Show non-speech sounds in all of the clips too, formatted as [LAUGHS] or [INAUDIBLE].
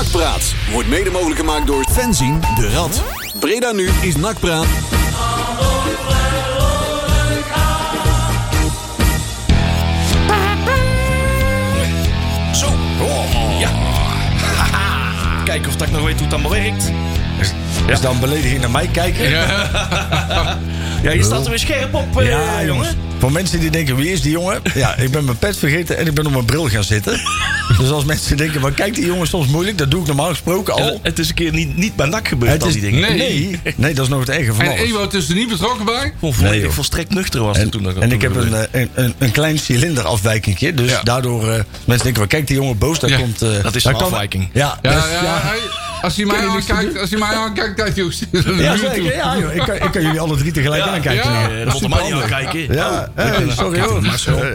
Nakpraat wordt mede mogelijk gemaakt door Fenzin de Rad. Breda nu is Nakpraat. Zo. Ja. [LAUGHS] Kijken of dat ik nog weet hoe het allemaal werkt. Is dan belediging naar mij kijken? [LAUGHS] Ja, je staat er weer scherp op, eh, Ja, jongen. jongens. Voor mensen die denken, wie is die jongen? Ja, ik ben mijn pet vergeten en ik ben op mijn bril gaan zitten. [LAUGHS] Dus als mensen denken, maar kijkt die jongen soms moeilijk? Dat doe ik normaal gesproken En al. het is een keer niet, niet bij nak gebeurd, Het al is, die dingen. Nee. nee, nee, dat is nog het erge van En. Ewout is er niet betrokken bij? Volledig Nee, volstrekt nuchter was En, toen. dat- en toen ik heb een, eh, een, een, een klein cilinderafwijkingje. Dus Ja. daardoor, eh, mensen denken, waar kijkt die jongen boos? Daar Ja, komt, eh, dat is een kan- afwijking. Ja, Ja, dus, ja, hij- als mij je niks te aankijkt, als hij mij aankijkt, kijkt hij ook Ja, zeker. Ja, joh. Ik, kan, ik kan jullie alle drie tegelijk Ja, aankijken. ja. Eh, dat moet maar niet aan kijken. Ja, hey, sorry hoor.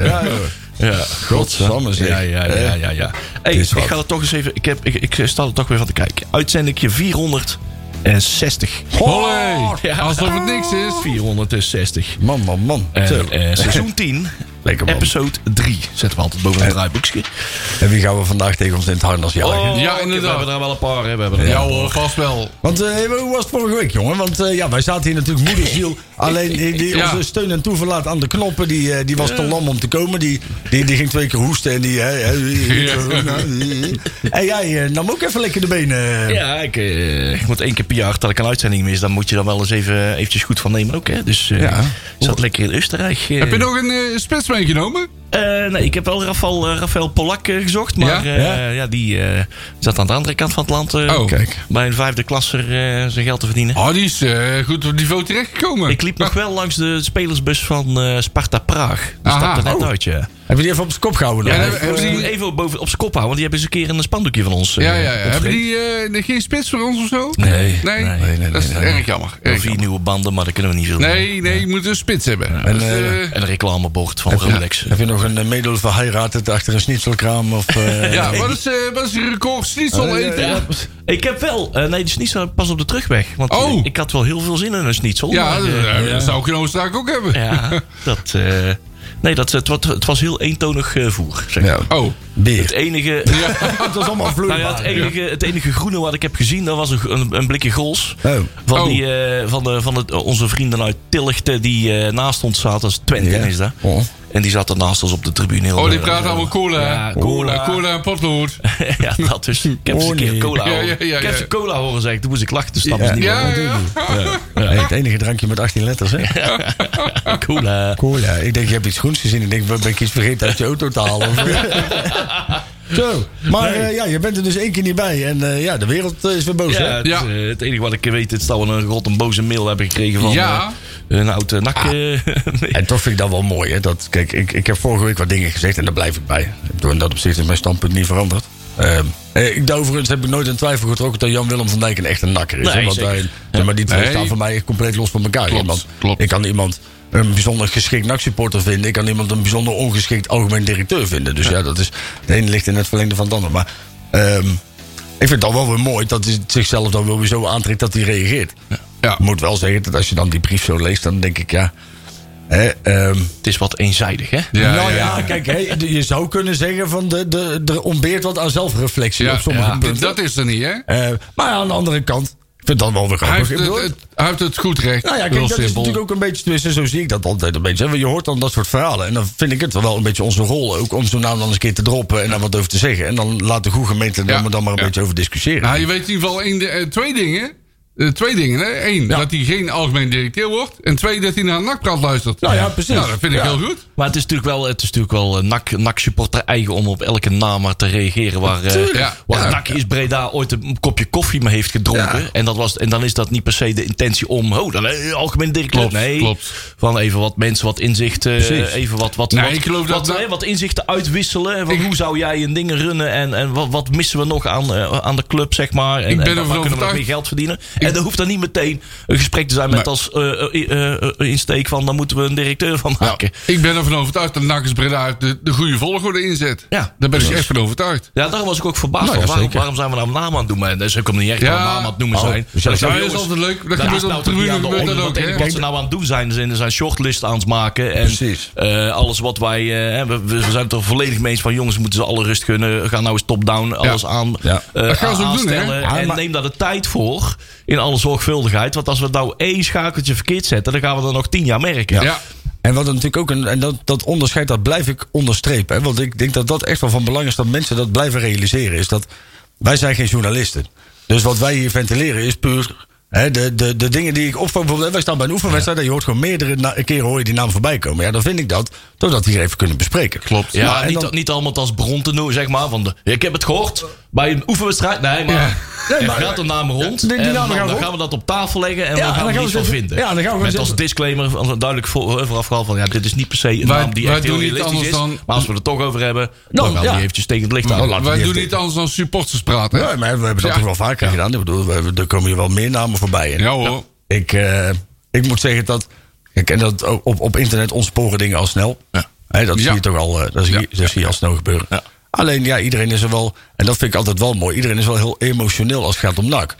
Ja. Ja, Godsamme zeg. Ja, ja, ja, ja. ja. Hey, ik wat. ga er toch eens even... Ik, heb, ik, ik sta er toch weer van te kijken. Uitzendingje 460. Hollé! Ja. Alsof het niks is. 460. Man, man, man. En, eh, seizoen 10, [LAUGHS] Lekker man. episode 3. Zetten we altijd boven een draaiboekje. En wie gaan we vandaag tegen ons in het harnas jagen? Oh, Ja, inderdaad. We hebben er wel een paar. Hè. We hebben er Ja hoor, vast wel. Want eh, hoe was het vorige week, jongen? Want eh, ja, wij zaten hier natuurlijk moederziel. Alleen die, onze steun en toeverlaat aan de knoppen, die, eh, die was te lam om te komen. Die, die, die ging twee keer hoesten en die... eh, En jij nam ook even lekker de benen. Ja, ik, ik moet één keer per jaar dat ik een uitzending mis. Dan moet je dan wel eens even eventjes goed van nemen ook. Hè. Dus eh Ja. ik zat lekker in Oostenrijk. Heb je nog een meegenomen? Eh, nee, ik heb wel Rafael, eh, Rafael Polak eh, gezocht. Maar Ja? ja? ja, die zat aan de andere kant van het land. Oh. Kijk. Bij een vijfde klasser zijn geld te verdienen. Oh, die is goed op niveau terechtgekomen. Ik liep nog wel langs de spelersbus van Sparta Praag. Die Aha. stapte net Oh. uit, ja. Heb je die even op zijn kop gehouden? Ja, dan? hebben- Hebben hebben ze die- even boven op zijn kop houden? Want die hebben eens een keer een spandoekje van ons. eh, Ja, ja, ja. Hebben die eh, geen spits voor ons of zo? Nee. Nee? Nee, nee, nee, dat is nee. erg jammer. Erg vier jammer. nieuwe banden, maar dat kunnen we niet veel doen. Nee, nee, je moet een spits hebben. En, Dus, eh, eh, En een reclamebord van Heb Rolex. Heb je nog een medel verheiratet achter een schnitzelkraam? Of, eh, [LAUGHS] ja, wat is, eh, wat is je record schnitzel Oh, ja, eten? ja. Ik heb wel, eh, nee, de schnitzel pas op de terugweg. Want Oh. eh, ik had wel heel veel zin in een schnitzel. Ja, maar, dat, eh, eh, dat zou ik in Oostenrijk ook hebben. ja, [LAUGHS] dat, eh, nee, dat, het, het was heel eentonig eh, voer. Zeg. Ja, Oh, beer. Het enige, Het [LAUGHS] was allemaal vloeibaar. nou ja, het, enige, het enige groene wat ik heb gezien, dat was een, een, een blikje gols. Oh. Van, Oh. die, eh, van, de, van het, onze vrienden uit Tillichten die eh, naast ons zaten. Dat is Twente Ja. is dat. Oh. En die zaten naast ons op de tribune. oh die praat allemaal cola. Ja, cola. Cola en potlood. [LAUGHS] ja, dat dus. Ik heb eens een keer cola Ja, horen. ja, ja, Ik heb ze cola horen zeggen. Toen moest ik lachen. Dus dat was niet Ja, meer. ja. Hey, het enige drankje met 18 letters, hè? [LAUGHS] Cola. Cool, ja. Ik denk, je hebt iets groens gezien. Ik denk, ben ik iets vergeten uit je auto te halen? Zo. Maar eh, ja, je bent er dus één keer niet bij. En eh, ja, de wereld eh, is weer boos, Ja, hè? het, Ja. het enige wat ik weet is dat we een rot een boze mail hebben gekregen van Ja. een oude nak. [LAUGHS] nee. En toch vind ik dat wel mooi, hè? Dat, kijk, ik, ik heb vorige week wat dingen gezegd en daar blijf ik bij. In dat opzicht is mijn standpunt niet veranderd. Ehm, eh, ik, overigens heb ik nooit in twijfel getrokken dat Jan-Willem van Dijk een echte nakker is. Nee, hè, want zeker. wij- zeg maar die twee Nee. staan voor mij compleet los van elkaar. Klopt, Iemand- klopt. Ik kan iemand een bijzonder geschikt NAC-supporter vinden. Ik kan iemand een bijzonder ongeschikt algemeen directeur vinden. Dus ja, dat is, de ene ligt in het verlengde van het ander. Maar ehm, ik vind het dan wel weer mooi dat hij zichzelf dan wel weer zo aantrekt dat hij reageert. Ja. Ik moet wel zeggen dat als je dan die brief zo leest, dan denk ik ja... Hè, ehm, Het is wat eenzijdig, hè? Ja, nou ja, ja, ja. kijk, hè, je zou kunnen zeggen van de, de, er ontbeert wat aan zelfreflectie op sommige ja, punten. dat is er niet, hè? Eh, maar aan de andere kant, vind dat wel weer Hij grappig. heeft Ik het, het- hij heeft het goed recht. nou ja, kijk, dat is natuurlijk ook een beetje, tenminste, zo zie ik dat altijd een beetje. Je hoort dan dat soort verhalen. En dan vind ik het wel een beetje onze rol ook om zo'n naam dan eens een keer te droppen en daar wat over te zeggen. En dan laat de goede gemeente Ja, er dan maar een ja. beetje over discussiëren. Nou, je weet in ieder geval de- eh, twee dingen. Eh, twee dingen, hè? Eén, Ja. dat hij geen algemeen directeur wordt. En twee, dat hij naar een nakpraat luistert. Nou ja, precies. Nou, dat vind ik heel goed. Maar het is natuurlijk wel, het is natuurlijk wel een NAC, NAC-supporter eigen om op elke naam maar te reageren. Waar, eh, Ja. waar Ja. NAC is Breda ooit een kopje koffie mee heeft gedronken. Ja. En, dat was, en dan is dat niet per se de intentie om, oh, dan eh, algemeen directeur. Klopt, nee, klopt. van even wat mensen, wat inzichten. Even wat, wat, Nee, wat, ik geloof dat wat, dat- eh, wat inzichten uitwisselen. En van Ik- hoe zou jij een dingen runnen en, en wat, wat missen we nog aan, eh, aan de club, zeg maar. En, Ik ben en waar kunnen we nog meer geld verdienen. en er hoeft dan niet meteen een gesprek te zijn met als eh, eh, eh, eh, insteek van, dan moeten we een directeur van maken. Ik ben ervan overtuigd dat Nakkers Breda de, de goede volgorde inzet. Ja, Daar ben ik echt van overtuigd. Ja, daar was ik ook verbaasd Nou, van. ja, waarom, waarom zijn we nou naam aan het noemen? En dat is ook helemaal niet echt Ja. naam aan het noemen Oh, zijn. dus dat dan Ja, dat is altijd leuk. Dat dat gebeurt is nou de toch niet aan de dat orde. ook? Wat ze nou aan het doen zijn, zijn, zijn shortlist aan het maken. En, Precies. eh, alles wat wij... eh, we, we zijn het er volledig mee eens van... jongens, moeten ze alle rust gunnen. Ga nou eens top-down alles aan, Ja. eh, Dat gaan ze ook doen, hè? en neem daar de tijd voor. In alle zorgvuldigheid. Want als we nou één schakeltje verkeerd zetten... dan gaan we er nog tien jaar merken. Ja. En wat natuurlijk ook een, en dat, dat onderscheid, dat blijf ik onderstrepen. Hè? Want ik denk dat dat echt wel van belang is dat mensen dat blijven realiseren. Is dat wij zijn geen journalisten. Dus wat wij hier ventileren is puur. Hè, de, de, de dingen die ik opvang, bijvoorbeeld, wij staan bij een oefenwedstrijd en je hoort gewoon meerdere keren hoor je die naam voorbij komen. Ja, dan vind ik dat, doordat we hier even kunnen bespreken. Klopt. Ja, niet, dan- niet allemaal als bron te noemen, zeg maar. Van de, ik heb het gehoord bij een oefenwedstrijd. Nee, maar Nee, er maar- gaat een naam rond. die- die en namen dan, gaan dan rond. gaan we dat op tafel leggen en Ja, dan en gaan dan we gaan iets van vinden. ja, dan gaan we Met als disclaimer als duidelijk voor, vooraf gehaald van... Ja, dit is niet per se een Wij- naam die echt heel realistisch is. dan- Maar als we het toch over hebben, dan Dan, gaan we ja. die eventjes tegen het licht aan. Wij doen niet anders dan supporters praten. Ja, maar we hebben dat toch wel vaker gedaan. Ik bedoel, er komen hier wel meer namen voorbij. En Ja hoor. Ik, eh, ik moet zeggen dat. Ik ken dat op, op internet ontsporen dingen al snel. Ja. Hè, dat Ja. zie je toch al, eh, dat zie, je- Ja. dat zie je al snel gebeuren. Alleen ja, iedereen is er wel. En dat vind ik altijd wel mooi. Iedereen is wel heel emotioneel als het gaat om NAC.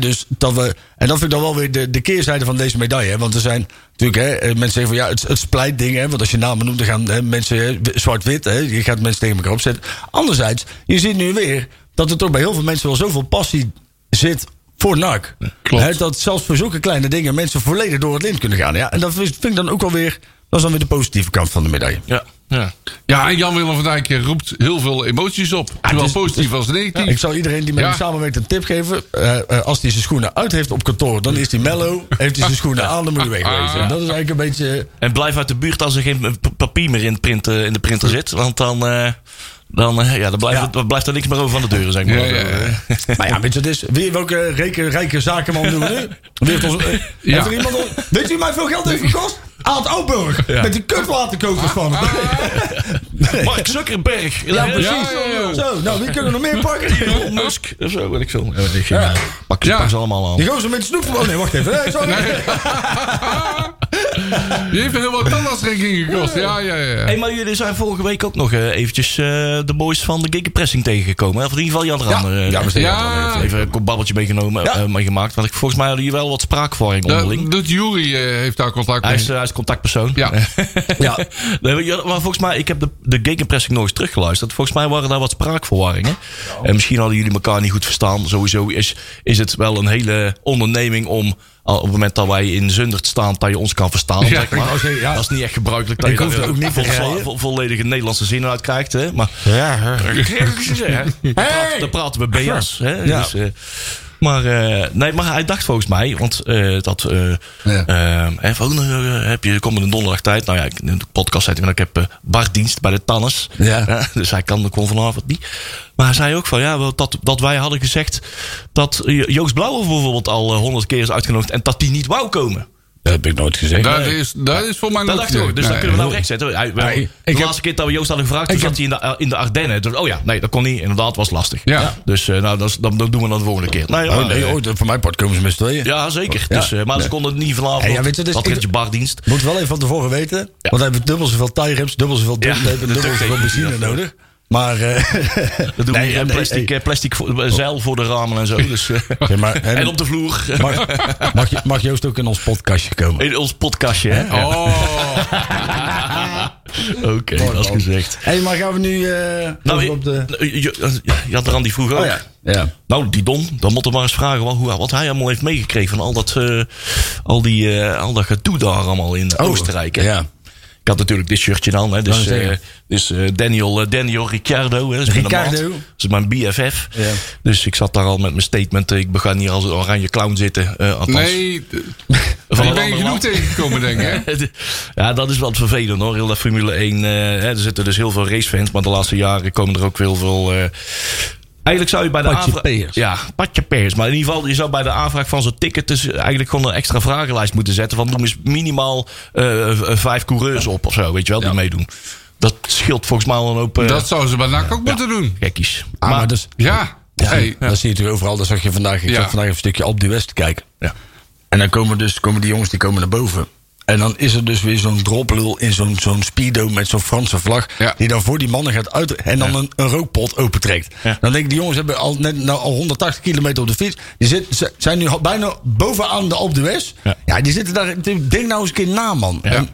Dus dat we, en dat vind ik dan wel weer de, de keerzijde van deze medaille. Hè, want er zijn natuurlijk hè, eh, mensen zeggen van ja, het, het splijt dingen. Hè, want als je namen noemt, dan gaan hè, mensen zwart-wit. Je gaat mensen tegen elkaar opzetten. Anderzijds, je ziet nu weer dat er toch bij heel veel mensen wel zoveel passie zit voor NAC. Klopt. Dat zelfs voor zulke kleine dingen mensen volledig door het lint kunnen gaan. Ja, en dat vind ik dan ook wel is dan weer de positieve kant van de medaille. Ja, ja. Ja, en Jan-Willem van Dijk eh, roept heel veel emoties op. Zowel het is- positief als negatief. Ik zal iedereen die met Ja. hem samenwerkt een tip geven. Eh, eh, als hij zijn schoenen uit heeft op kantoor, dan is hij mellow. Heeft hij zijn schoenen aan, dan moet hij wegwezen. Ah. Dat is eigenlijk een beetje. En blijf uit de buurt als er geen papier meer in, print, eh, in de printer zit. Want dan, eh, dan, eh, ja, dan, blijft, Ja. het- dan blijft er niks meer over van de deuren, zeg maar. Ja, ja, ja. [LAUGHS] Maar ja, weet je, wat het is, wie, welke rijke, rijke zakenman doen we nu? Heeft, ons, eh, Ja. heeft er iemand op- Weet je wie mij veel geld heeft gekost? Aad Oudburg. Met die kutwaterkokers van hem. Nee. Mark Zuckerberg. Ja, precies. Ja, ja, ja. Zo, nou, wie kunnen we nog meer pakken? Elon Musk. Of zo, weet ik veel. Ja, ik veel. Pak, ze- Ja. pak ze allemaal aan. Die gozer met de snoep. Oh nee, wacht even. Nee, sorry. [LAUGHS] Die heeft een heel wat gekost. Ja, ja, ja. Hey, maar jullie zijn vorige week ook nog eh, eventjes eh, de boys van de Gegenpressing tegengekomen. Of in ieder geval Jan Rander. eh, ja, steken Ja. Even een babbeltje meegenomen, Ja. eh, meegemaakt. Want ik, volgens mij hadden jullie wel wat spraakverwarring onderling. Dat Jury eh, heeft daar contact Hij mee. is, eh, hij is contactpersoon. Ja. [LAUGHS] Ja. Maar volgens mij, ik heb de, de gegenpressing nog eens teruggeluisterd. Volgens mij waren daar wat spraakverwarringen. En misschien hadden jullie elkaar niet goed verstaan. Sowieso is, is het wel een hele onderneming om... al Op het moment dat wij in Zundert staan, dat je ons kan verstaan. Ja, zeg maar. ik wou zeggen, ja. Dat is niet echt gebruikelijk. Dat Ik je hoef daar ook niet vol- rijden. vo- volledige Nederlandse zinnen uit krijgt. Hè? Maar Ja, [LAUGHS] dan, praten, dan praten we BS. Hè? Ja. Dus, eh, maar, eh, nee, maar hij dacht volgens mij, want eh, dat. eh Ja. van, heb je komende donderdag tijd? Nou ja, ik- in de podcast zei hij, van, ik heb bardienst bij de Tannes. Ja. [LAUGHS] dus hij kan, kon vanavond niet. Maar hij zei ook van ja, dat, dat wij hadden gezegd dat Joost Blauwe bijvoorbeeld al honderd keer is uitgenodigd en dat die niet wou komen. Dat heb ik nooit gezegd. Dat is, dat is voor mij Dat nooit dacht ik. Dus gezegd. dat kunnen we nou Nee. rechtzetten. Hij, wel, Nee, de ik heb- laatste keer dat we Joost hadden gevraagd, toen Ik zat heb- hij in de, in de Ardennen. Dus, oh ja, nee, dat kon niet. Inderdaad, was lastig. Ja. Dus eh, nou, dat, dan, dan doen we dat de volgende keer. Nee, Oh maar, nee, eh, oh, voor mijn part komen ze met z'n tweeën. ja, zeker. Ja. Dus, eh, maar ze konden het niet vanavond. Ja, weet je, dus dat je bardienst. Moet wel even van tevoren weten. Want we hebben dubbel zoveel tie-rips, dubbel zoveel [LAUGHS] dubbel en zoveel benzine nodig. Maar, eh [LAUGHS] Dat doen Nee, we nee, plastic, eh, plastic eh, zeil voor de ramen en zo. Dus, eh, [LAUGHS] Ja, maar, [LAUGHS] en op de vloer. mag, mag, mag Joost ook in ons podcastje komen? In ons podcastje, hè? Oh, Oké, dat is gezegd. Hé, hey, maar gaan we nu eh, Nou, op de... je, je, je had er aan die vroeg ook. Oh ja. Ja. Nou, die Don, dan moeten we maar eens vragen wat, wat hij allemaal heeft meegekregen van al dat, eh, al die, eh, al dat gedoe daar allemaal in Oostenrijk. Hè? Ja. Ik had natuurlijk dit shirtje dan. Hè, dus eh, dus eh, Daniel, eh, Daniel Ricciardo. Hè, dat is mijn Ricciardo. maat. Dat is mijn BFF. Ja. Dus ik zat daar al met mijn statement. Ik begon hier als een oranje clown zitten. nee. van ben je genoeg tegengekomen, denk ik. [LAUGHS] Ja, dat is wat vervelend hoor. Heel dat Formule 1. eh, hè, er zitten dus heel veel racefans. Maar de laatste jaren komen er ook heel veel. Eigenlijk zou je bij de Patje aanvraag... peers. Ja, patje peers. Maar in ieder geval, je zou bij de aanvraag van zo'n ticket... dus eigenlijk gewoon een extra vragenlijst moeten zetten. Van noem eens minimaal eh, v- vijf coureurs op of zo. Weet je wel, die meedoen. Dat scheelt volgens mij al een hoop eh, Dat zouden ze bij NAC ook moeten doen. gekkies. Ah, maar, dus, Ja. Hey. dat zie je natuurlijk overal. Dat zag je vandaag. Ik Ja. zag vandaag even een stukje op de West kijken. Ja. En dan komen dus komen die jongens die komen naar boven. En dan is er dus weer zo'n droplul in zo'n zo'n speedo met zo'n Franse vlag. Ja. Die dan voor die mannen gaat uit en dan een, een rookpot opentrekt. Ja. Dan denk ik, die jongens hebben al, net, nou, al 180 kilometer op de fiets. Die zit, ze- zijn nu bijna bovenaan de Alpe d'Huez. Ja. Ja. die zitten daar. Denk nou eens een keer na, man. En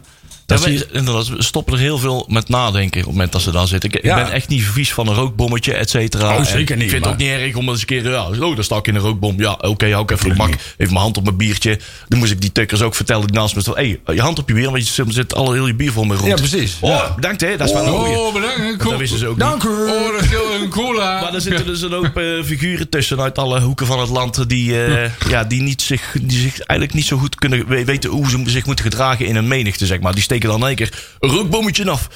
Ja, je- inderdaad, we stoppen er heel veel met nadenken op het moment dat ze daar zitten. Ik, Ja. ik ben echt niet vies van een rookbommetje, et cetera. Oh, zeker En niet, Ik vind maar- het ook niet erg om eens een keer... Ja, oh, daar sta ik in een rookbom. Ja, oké, hou ik even de bak. Even mijn hand op mijn biertje. Dan moest ik die tukkers ook vertellen die naast me staan. Hé, hey, je hand op je bier, want je zit alle heel je bier vol mee rond. Ja, precies. Oh, Ja. bedankt hè, dat is wel een goeie. Oh, bedankt. Dat wisten ze ook Dank niet. u. Oh, dat is heel een cola. Maar er zitten dus een hoop eh, figuren tussen uit alle hoeken van het land. Die, eh, ja, die, niet zich, die zich eigenlijk niet zo goed kunnen we- weten hoe ze zich moeten gedragen in een menigte. Zeg maar. Die steken dan in één keer een rookbommetje af.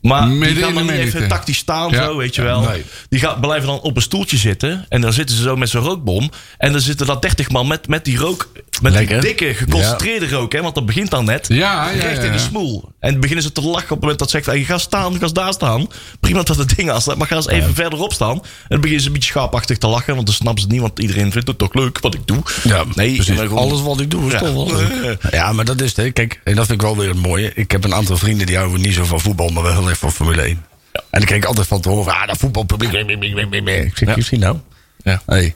Maar Midden die gaan dan niet even tactisch staan, Ja. zo, weet je wel. Nee. Die gaan, blijven dan op een stoeltje zitten. En dan zitten ze zo met zo'n rookbom. En dan zitten dat 30 man met, met die rook. Met Lekker. die dikke, geconcentreerde rook. Hè, want dat begint dan net. Ja, ja, Recht ja, in de smoel. En dan beginnen ze te lachen op het moment dat zegt: hey, ga staan, ga daar staan. Prima dat het ding staat, maar ga eens even verderop staan. En dan beginnen ze een beetje schaapachtig te lachen, want dan snappen ze het niet, want iedereen vindt het toch leuk wat ik doe. Ja, nee, precies. gewoon- Alles wat ik doe is Ja. toch wel leuk. Ja, maar dat is het. hè. Kijk, en dat vind ik wel weer het mooie. Ik heb een aantal vrienden die houden niet zo van voetbal, maar wel heel erg van Formule 1. En dan kreeg ik altijd van te horen, ah, dat voetbalpubliek. Ik zeg, Ja. je ziet nou. Ja. Hey,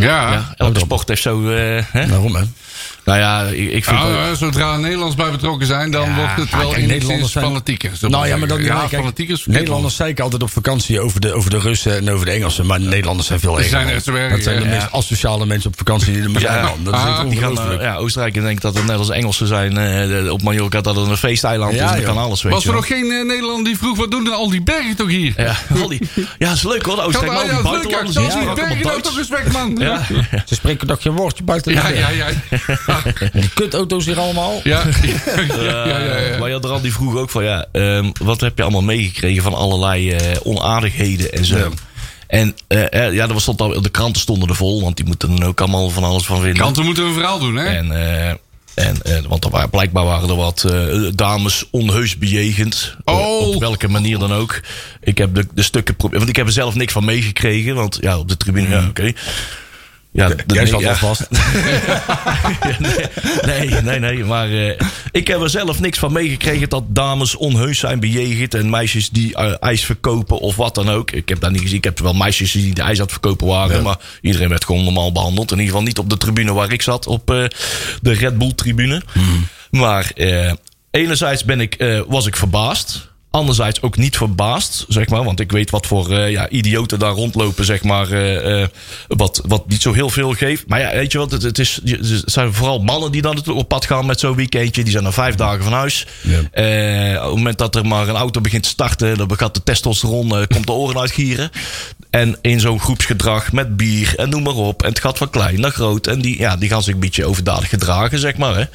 Ja. Ja, elke sport heeft zo. eh, hè? waarom hè? Nou ja, ik, ik vind. Nou, wel- eh, zodra Nederlands bij betrokken zijn, dan Ja, wordt het maar wel kijk, Nederlanders zijn- fanatieker. zullen we Nou ja, maar dat ja, ja, kijk, verkeerd Nederlanders zeiken altijd op vakantie over de, over de Russen en over de Engelsen. Maar Nederlanders zijn veel erger. zijn Dat zijn de ja. meest asociale mensen op vakantie die er maar zijn. Ja. man. Dat is Ah, die gaan, eh, ja, Oostenrijk denkt dat het net als Engelsen zijn eh, op Mallorca, dat het een feesteiland is. Ja, en dan joh. kan alles, weet Was er nog geen Nederlander die vroeg, wat doen dan al die bergen toch hier? Ja, al die, ja, is leuk hoor, Oostenrijk. al ja, die dat ja. buitenlanders, Zal die bergen nou toch respect, man? Ja, Ze spreken toch geen woordje buiten Ja, ja, berg. Ja. [LAUGHS] Die kutauto's hier allemaal. [LAUGHS] Ja, ja, ja, ja, ja. Maar ja, er al die vroeg ook van ja, ehm, wat heb je allemaal meegekregen van allerlei eh, onaardigheden en zo. Ja. En eh, eh, ja, er was stond al, de kranten stonden er vol, want die moeten er ook allemaal van alles van vinden. Kanten moeten een verhaal doen, hè? En, eh, en, eh, want er waren, blijkbaar waren er wat eh, dames onheus bejegend. Eh, Oh. op welke manier dan ook. Ik heb de, de stukken Want ik heb er zelf niks van meegekregen. Want ja, op de tribune, ja, oké. Ja, de- Jij [LAUGHS] [LAUGHS] nee, zat ja. wel vast. nee, nee, nee. Maar eh, ik heb er zelf niks van meegekregen dat dames onheus zijn bejegend. En meisjes die eh, ijs verkopen of wat dan ook. Ik heb dat niet gezien. Ik heb wel meisjes die de ijs aan het verkopen waren. Maar iedereen werd gewoon normaal behandeld. In ieder geval niet op de tribune waar ik zat. Op eh, de Red Bull tribune. Maar eh, enerzijds ben ik, was ik verbaasd. Anderzijds ook niet verbaasd, zeg maar. Want ik weet wat voor eh, ja, idioten daar rondlopen, zeg maar. eh, eh, wat, wat niet zo heel veel geeft. Maar ja, weet je wat? Het, het, is, het zijn vooral mannen die dan op pad gaan met zo'n weekendje. Die zijn dan vijf dagen van huis. Ja. Op het moment dat er maar een auto begint te starten, dan gaat de testosteron, komt de oren uitgieren. En in zo'n groepsgedrag met bier en noem maar op. En het gaat van klein naar groot. En die, ja, die gaan zich een beetje overdadig gedragen, zeg maar. Hè. En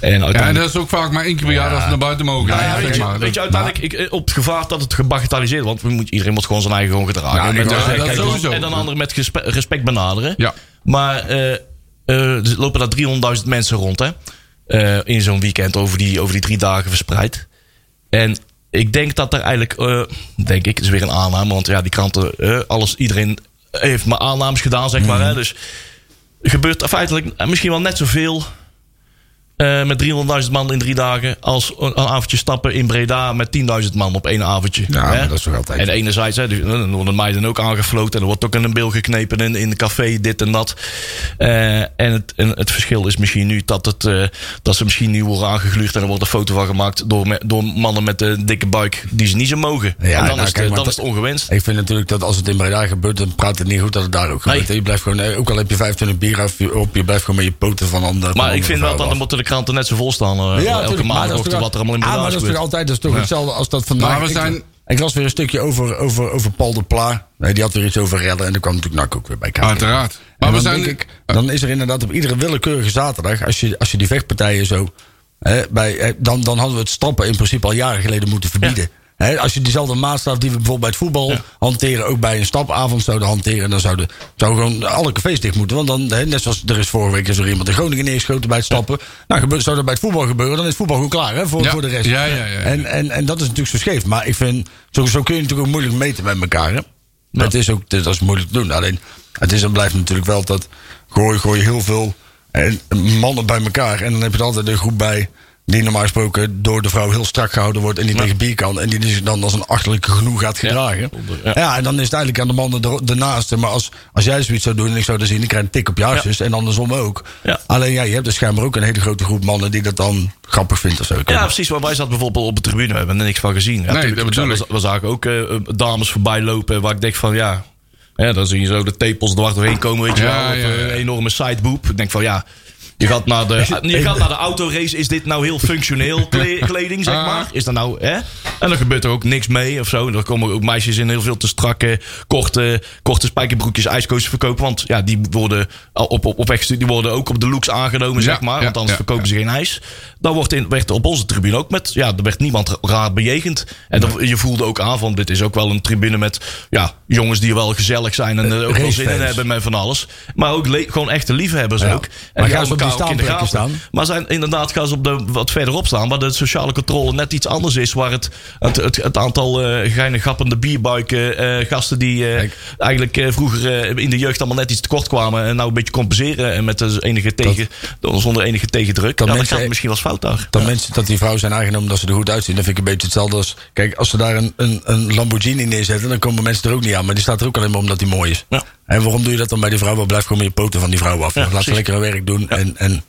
Ja, en uiteindelijk. dat is ook vaak maar één keer per jaar dat ze naar buiten mogen. Ja, weet, je, maar. weet je, uiteindelijk ik, eh, op het gevaar dat het gebagatelliseerd wordt. Want iedereen moet gewoon zijn eigen gewoon gedragen. En wou en- dan anderen met gespe- respect benaderen. Ja. Maar eh, eh, er lopen daar 300.000 mensen rond, hè? In zo'n weekend over die, over die drie dagen verspreid. En ik denk dat er eigenlijk, eh, denk ik, is weer een aanname, want ja, die kranten, eh, alles, iedereen heeft maar aannames gedaan, zeg maar. Hè? Dus gebeurt er feitelijk misschien wel net zoveel eh, met 300.000 man in drie dagen als een avondje stappen in Breda met 10.000 man op één avondje. Ja, hè? dat is toch altijd. En enerzijds, hè, dus, eh, dan worden meiden ook aangefloten en er wordt ook in een bil geknepen in, in een café, dit en dat. Eh, en, het, en het verschil is misschien nu dat, het, eh, dat ze misschien nu worden aangegluurd en er wordt een foto van gemaakt door, me- door mannen met een dikke buik die ze niet zo mogen. Ja, en dan, nou, is, het, kijk, dan is het ongewenst. Ik vind natuurlijk dat als het in Breda gebeurt, dan praat het niet goed dat het daar ook gebeurt. Nee. Je blijft gewoon, eh, ook al heb je 25 bier op, je blijft gewoon met je poten van anderen. van Maar ik vind wel dat dan moeten de kranten net zo vol staan. eh, elke dat is maandagochtend wat er allemaal in Ah, Breda maar dat is toch altijd dat is toch hetzelfde als dat vandaag. Maar we Ik- zijn- Ik, las weer een stukje over, over, over Paul de Pla. Nee, die had weer iets over redden en daar kwam natuurlijk NAC ook weer bij kijken. Uiteraard. Maar we dan, zijn... ik, dan is er inderdaad op iedere willekeurige zaterdag, als je, als je die vechtpartijen zo. Hè, bij, eh, dan, dan hadden we het stappen in principe al jaren geleden moeten verbieden. Als je diezelfde maatstaf die we bijvoorbeeld bij het voetbal hanteren, ook bij een stapavond zouden hanteren, dan zouden zou gewoon alle cafés dicht moeten. Want dan, net zoals er is vorige week is er iemand in Groningen neergeschoten bij het stappen. Nou, gebeurt, zou dat bij het voetbal gebeuren, dan is voetbal gewoon klaar hè, voor, Ja. voor de rest. Ja, ja, ja, ja. En, en, en dat is natuurlijk zo scheef. Maar ik vind, zo, zo kun je natuurlijk ook moeilijk meten met elkaar. Hè? Het is ook dat is moeilijk te doen. Alleen, het is en blijft natuurlijk wel dat gooi, gooi heel veel mannen bij elkaar. En dan heb je er altijd een groep bij Die normaal gesproken door de vrouw heel strak gehouden wordt en die tegen bier kan. En die zich dan als een achterlijke genoeg gaat gedragen. Ja, ja. en dan is het eigenlijk aan de mannen ernaast. Maar als, als jij zoiets zou doen en ik zou dat zien, ik krijg een tik op je hartjes. En andersom ook. Ja. Alleen ja, je hebt dus schijnbaar ook een hele grote groep mannen die dat dan grappig vindt of zo. Ja, precies. Maar wij zaten bijvoorbeeld op de tribune. We hebben er niks van gezien. Ja, tuurlijk, dat bedoel we, ik. we zagen ook eh, dames voorbij lopen. Waar ik denk van ja. ja dan zie je zo de tepels er dwars doorheen komen. Weet je Ja, wel. Of ja, ja. een enorme sideboop. Ik denk van ja. Je gaat naar de, [LAUGHS] je gaat naar de autorace. Is dit nou heel functioneel kle- [LAUGHS] kleding, zeg Ah. maar? Is dat nou, hè? En dan gebeurt er ook niks mee of zo. En er komen ook meisjes in heel veel te strakke, korte, korte spijkerbroekjes, ijskootjes verkopen. Want ja, die worden op, op, op die worden ook op de looks aangenomen, Ja, zeg maar. Want anders ja, verkopen ze geen ijs. Dan wordt in, werd op onze tribune ook met, ja, er werd niemand raar bejegend. En dan, je voelde ook aan van, dit is ook wel een tribune met, ja, jongens die wel gezellig zijn en er ook wel zin in hebben met van alles. Maar ook gewoon echte liefhebbers ook. Maar die gaan ze op die elkaar ook in de staanplekken gaten. staan? Maar zijn, inderdaad gaan ze op de, wat verderop staan, waar de sociale controle net iets anders is. Waar het, het, het, het aantal geinig gappende bierbuiken, eh, gasten die eh, eigenlijk vroeger in de jeugd allemaal net iets tekort kwamen. En nou een beetje compenseren en met de enige tegen, zonder enige tegendruk. Dat ja, dan mensen- gaat misschien wel fout daar. Dat mensen dat die vrouwen zijn aangenomen dat ze er goed uitzien, dat vind ik een beetje hetzelfde als. Kijk, als ze daar een, een, een Lamborghini neerzetten, dan komen mensen er ook niet aan. Maar die staat er ook alleen maar omdat die mooi is. Ja. En waarom doe je dat dan bij die vrouw? Wel, blijf gewoon met je poten van die vrouw af. Ja, Laat ze lekker hun werk doen. En, en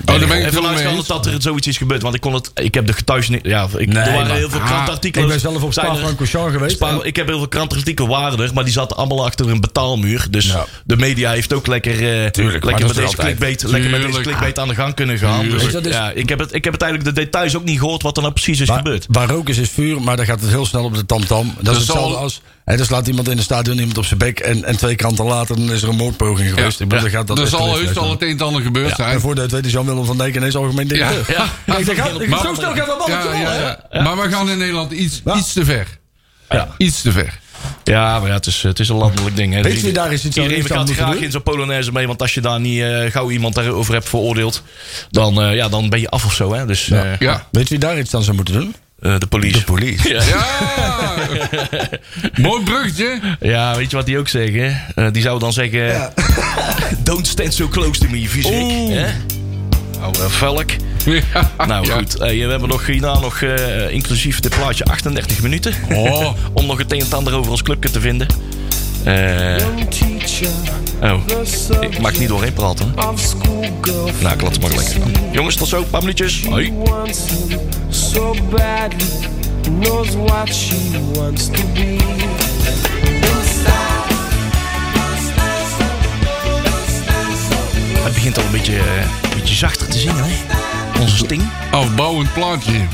Oh, daar ben ik En het helemaal vanuit mee gaan eens. dat er zoiets is gebeurd. Want ik kon het, ik heb de getuigenis. Ja, ik, Nee, er waren maar- heel veel ah, krantartikelen. ik ben zelf op Spa-Francorchamps geweest. Spa- ik heb heel veel krantartikelen waren er, maar die zaten allemaal achter een betaalmuur. Dus Ja. de media heeft ook lekker, eh, maar lekker, met deze clickbait, lekker met deze Tuurlijk. clickbait aan de gang kunnen gaan. Dus, ja, ik, heb het, ik heb het eigenlijk de details ook niet gehoord wat er nou precies is waar, gebeurd. waar rook is, is vuur, maar dan gaat het heel snel op de tamtam. Dat, is hetzelfde als. Hè, dus laat iemand in een stadion iemand op zijn bek. En, en twee kranten later dan is er een moordpoging geweest. Ik bedoel, dan gaat dat er zal heus al het een en ander gebeurd zijn. En voordat weet is Jan-Willem van Dijk ineens algemeen directeur. Ja. Ja, Ik denk, zo snel gaat dat balletje Ja. Maar we gaan in Nederland iets, Ja. iets te ver. Ja. Iets te ver. Ja, maar ja, het, is, het is een landelijk ding. Hè. Weet je daar eens iets aan Iedereen gaat graag doen? in zo'n Polonaise mee. Want als je daar niet eh, gauw iemand daarover hebt veroordeeld, dan, eh, ja, dan ben je af of zo. Hè. Dus eh, Ja. Weet je wie daar iets aan zou moeten doen? eh, de police. De politie. Ja. Ja! Mooi bruggetje. Ja, weet je wat die ook zeggen? Eh, die zou dan zeggen... [LAUGHS] Don't stand so close to me, fysiek. Hè? Nou, eh, velk. Ja. Nou Ja. goed, eh, we hebben nog hierna nog eh, inclusief dit plaatje 38 minuten. Oh. [LAUGHS] Om nog het een en het ander over ons clubje te vinden. Eh, oh, ik mag niet doorheen praten. hè? Nou, ik laat het maar lekker gaan. Jongens, tot zo, een paar minuutjes. Hoi. knows what she wants to be. Het begint al een beetje, eh, een beetje zachter te zingen, hè? Onze sting. Afbouwend plaatje. Nou,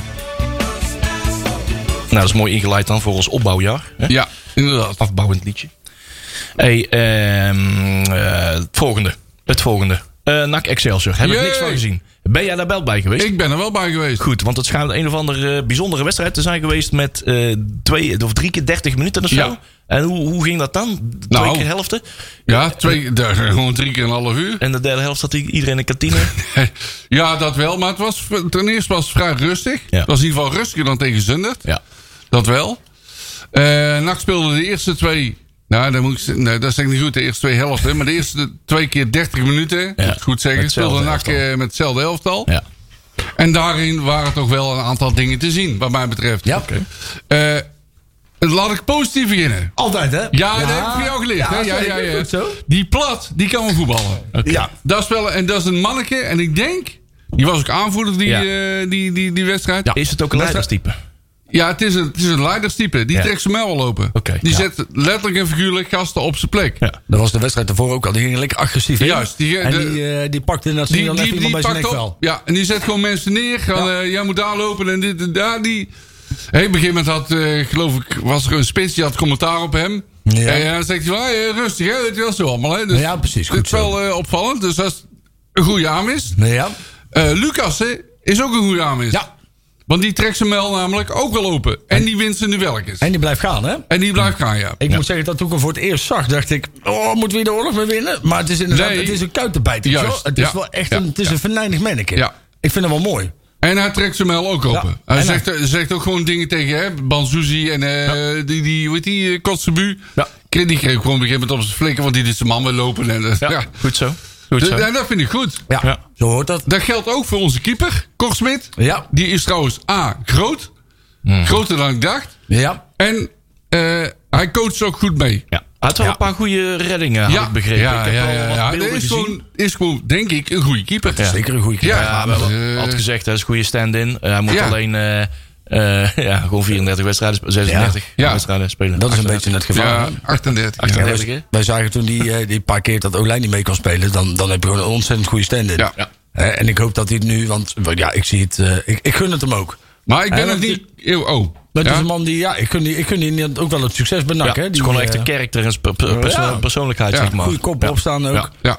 dat is mooi ingeleid dan voor ons opbouwjaar. Hè? Ja, inderdaad. afbouwend liedje. Hey, ehm, eh, het volgende. Het volgende. Eh NAC Excelsior. Heb ik niks van gezien. Ben jij daar wel bij geweest? Ik ben er wel bij geweest. Goed, want het schijnt een of andere bijzondere wedstrijd te zijn geweest met twee of drie keer 30 minuten of zo. Ja. En hoe, hoe ging dat dan? Twee Nou. keer helften? Ja, twee, gewoon drie keer een half uur. En de derde helft zat iedereen in de kantine. [LAUGHS] Ja, dat wel. Maar het was, ten eerste was het vrij rustig. Ja. Het was in ieder geval rustiger dan tegen Zundert. ja. Dat wel. Eh NAC speelde de eerste twee... Nou, dat, moet ik, nee, dat ik niet goed. De eerste twee helften. Maar de eerste twee keer 30 minuten. Moet ik goed zeggen. Speelde NAC elftal. eh, met hetzelfde elftal. ja. En daarin waren toch wel een aantal dingen te zien. Wat mij betreft. Ja. Eh, laat ik positief beginnen. Altijd, hè? Ja, dat heb ik jou geleerd. hè? Ja, ja, ja. Goed zo. Die plat, die kan wel voetballen. Ja. Dat is wel, en dat is een manneke. En ik denk, die was ook aanvoerder die, Ja. eh, die, die, die wedstrijd. Ja, Is het ook een leiderstype? het, is een, het is een leiderstype. Die Ja. trekt zijn mijl lopen. Oké, die ja. zet letterlijk en figuurlijk gasten op zijn plek. Ja. Dat was de wedstrijd ervoor ook al. Die ging lekker agressief in. Juist, die- en de- die, eh, die pakte inderdaad Die, die, even die, iemand bij zijn pakt op. wel. Ja, en die zet gewoon mensen neer. Gaan, eh, jij moet daar lopen en dit en daar. Die... Hey, op een gegeven moment had, eh, geloof ik, was er een spits die had commentaar op hem. Ja. En dan zegt hij van, hey, rustig, hè, het was zo allemaal. Hè. Dus Ja, precies, goed Dit is wel eh, opvallend. Dus dat is een goede aanwist. Ja. Eh Lucas hè, is ook een goede aanwist. Ja. Want die trekt zijn mel namelijk ook wel open. En die wint zijn duelletjes. En die blijft gaan, hè? En die blijft gaan, ja. Ik moet zeggen dat toen ik hem voor het eerst zag, dacht ik... Oh, moeten we de oorlog weer winnen? Maar het is inderdaad Nee. het is een kuitenbijter. Juist, wel. Het is ja. wel echt een, het is een venijnig manneke. Ja. Ik vind hem wel mooi. En hij trekt zijn mel ook open. Ja. Hij zegt, hij zegt ook gewoon dingen tegen hè, Banzuzi en eh, die, die, hoe heet die, uh, Kotzebu. Ja. Die kreeg gewoon op een gegeven moment op zijn flikken, want die is zijn man weer lopen. En, eh, Ja, ja. goed zo. Goed De- zo. en dat vind ik goed. Ja, Ja. zo hoort dat. Dat geldt ook voor onze keeper, Korsmit. Ja. Die is trouwens A, groot. Groter dan ik dacht. Ja. En eh, hij coacht ook goed mee. Ja. Hij had wel Ja. een paar goede reddingen, had ik begrepen. Ja, ik heb ja, ja, ja. is gewoon, is gewoon, denk ik, een goede keeper. Ja. Zeker een goede keeper. Ja, Ja, maar, wel, eh, had gezegd, dat is een goede stand-in. Eh, hij moet Ja. alleen eh, [LAUGHS] ja, gewoon 34 wedstrijden, spe- 36 Ja. wedstrijden spelen. Dat is een 38. beetje het. Ja, hè? 38. ja. 38, hè? Wij zagen toen die, die paar keer dat Olijn niet mee kon spelen, dan, dan heb je gewoon een ontzettend goede stand-in. Ja. En ik hoop dat hij het nu, want ja, ik zie het, eh, ik, ik gun het hem ook. Maar ik ben nog dat niet... Oh, oh. Dat Ja? is een man die, ja, ik gun die, ik gun die ook wel het succes Ja, benak. hè? het is Die, gewoon echt een karakter en Ja. persoonlijkheid, Ja, zeg maar. Goede kop Ja. opstaan ook. Ja. Ja.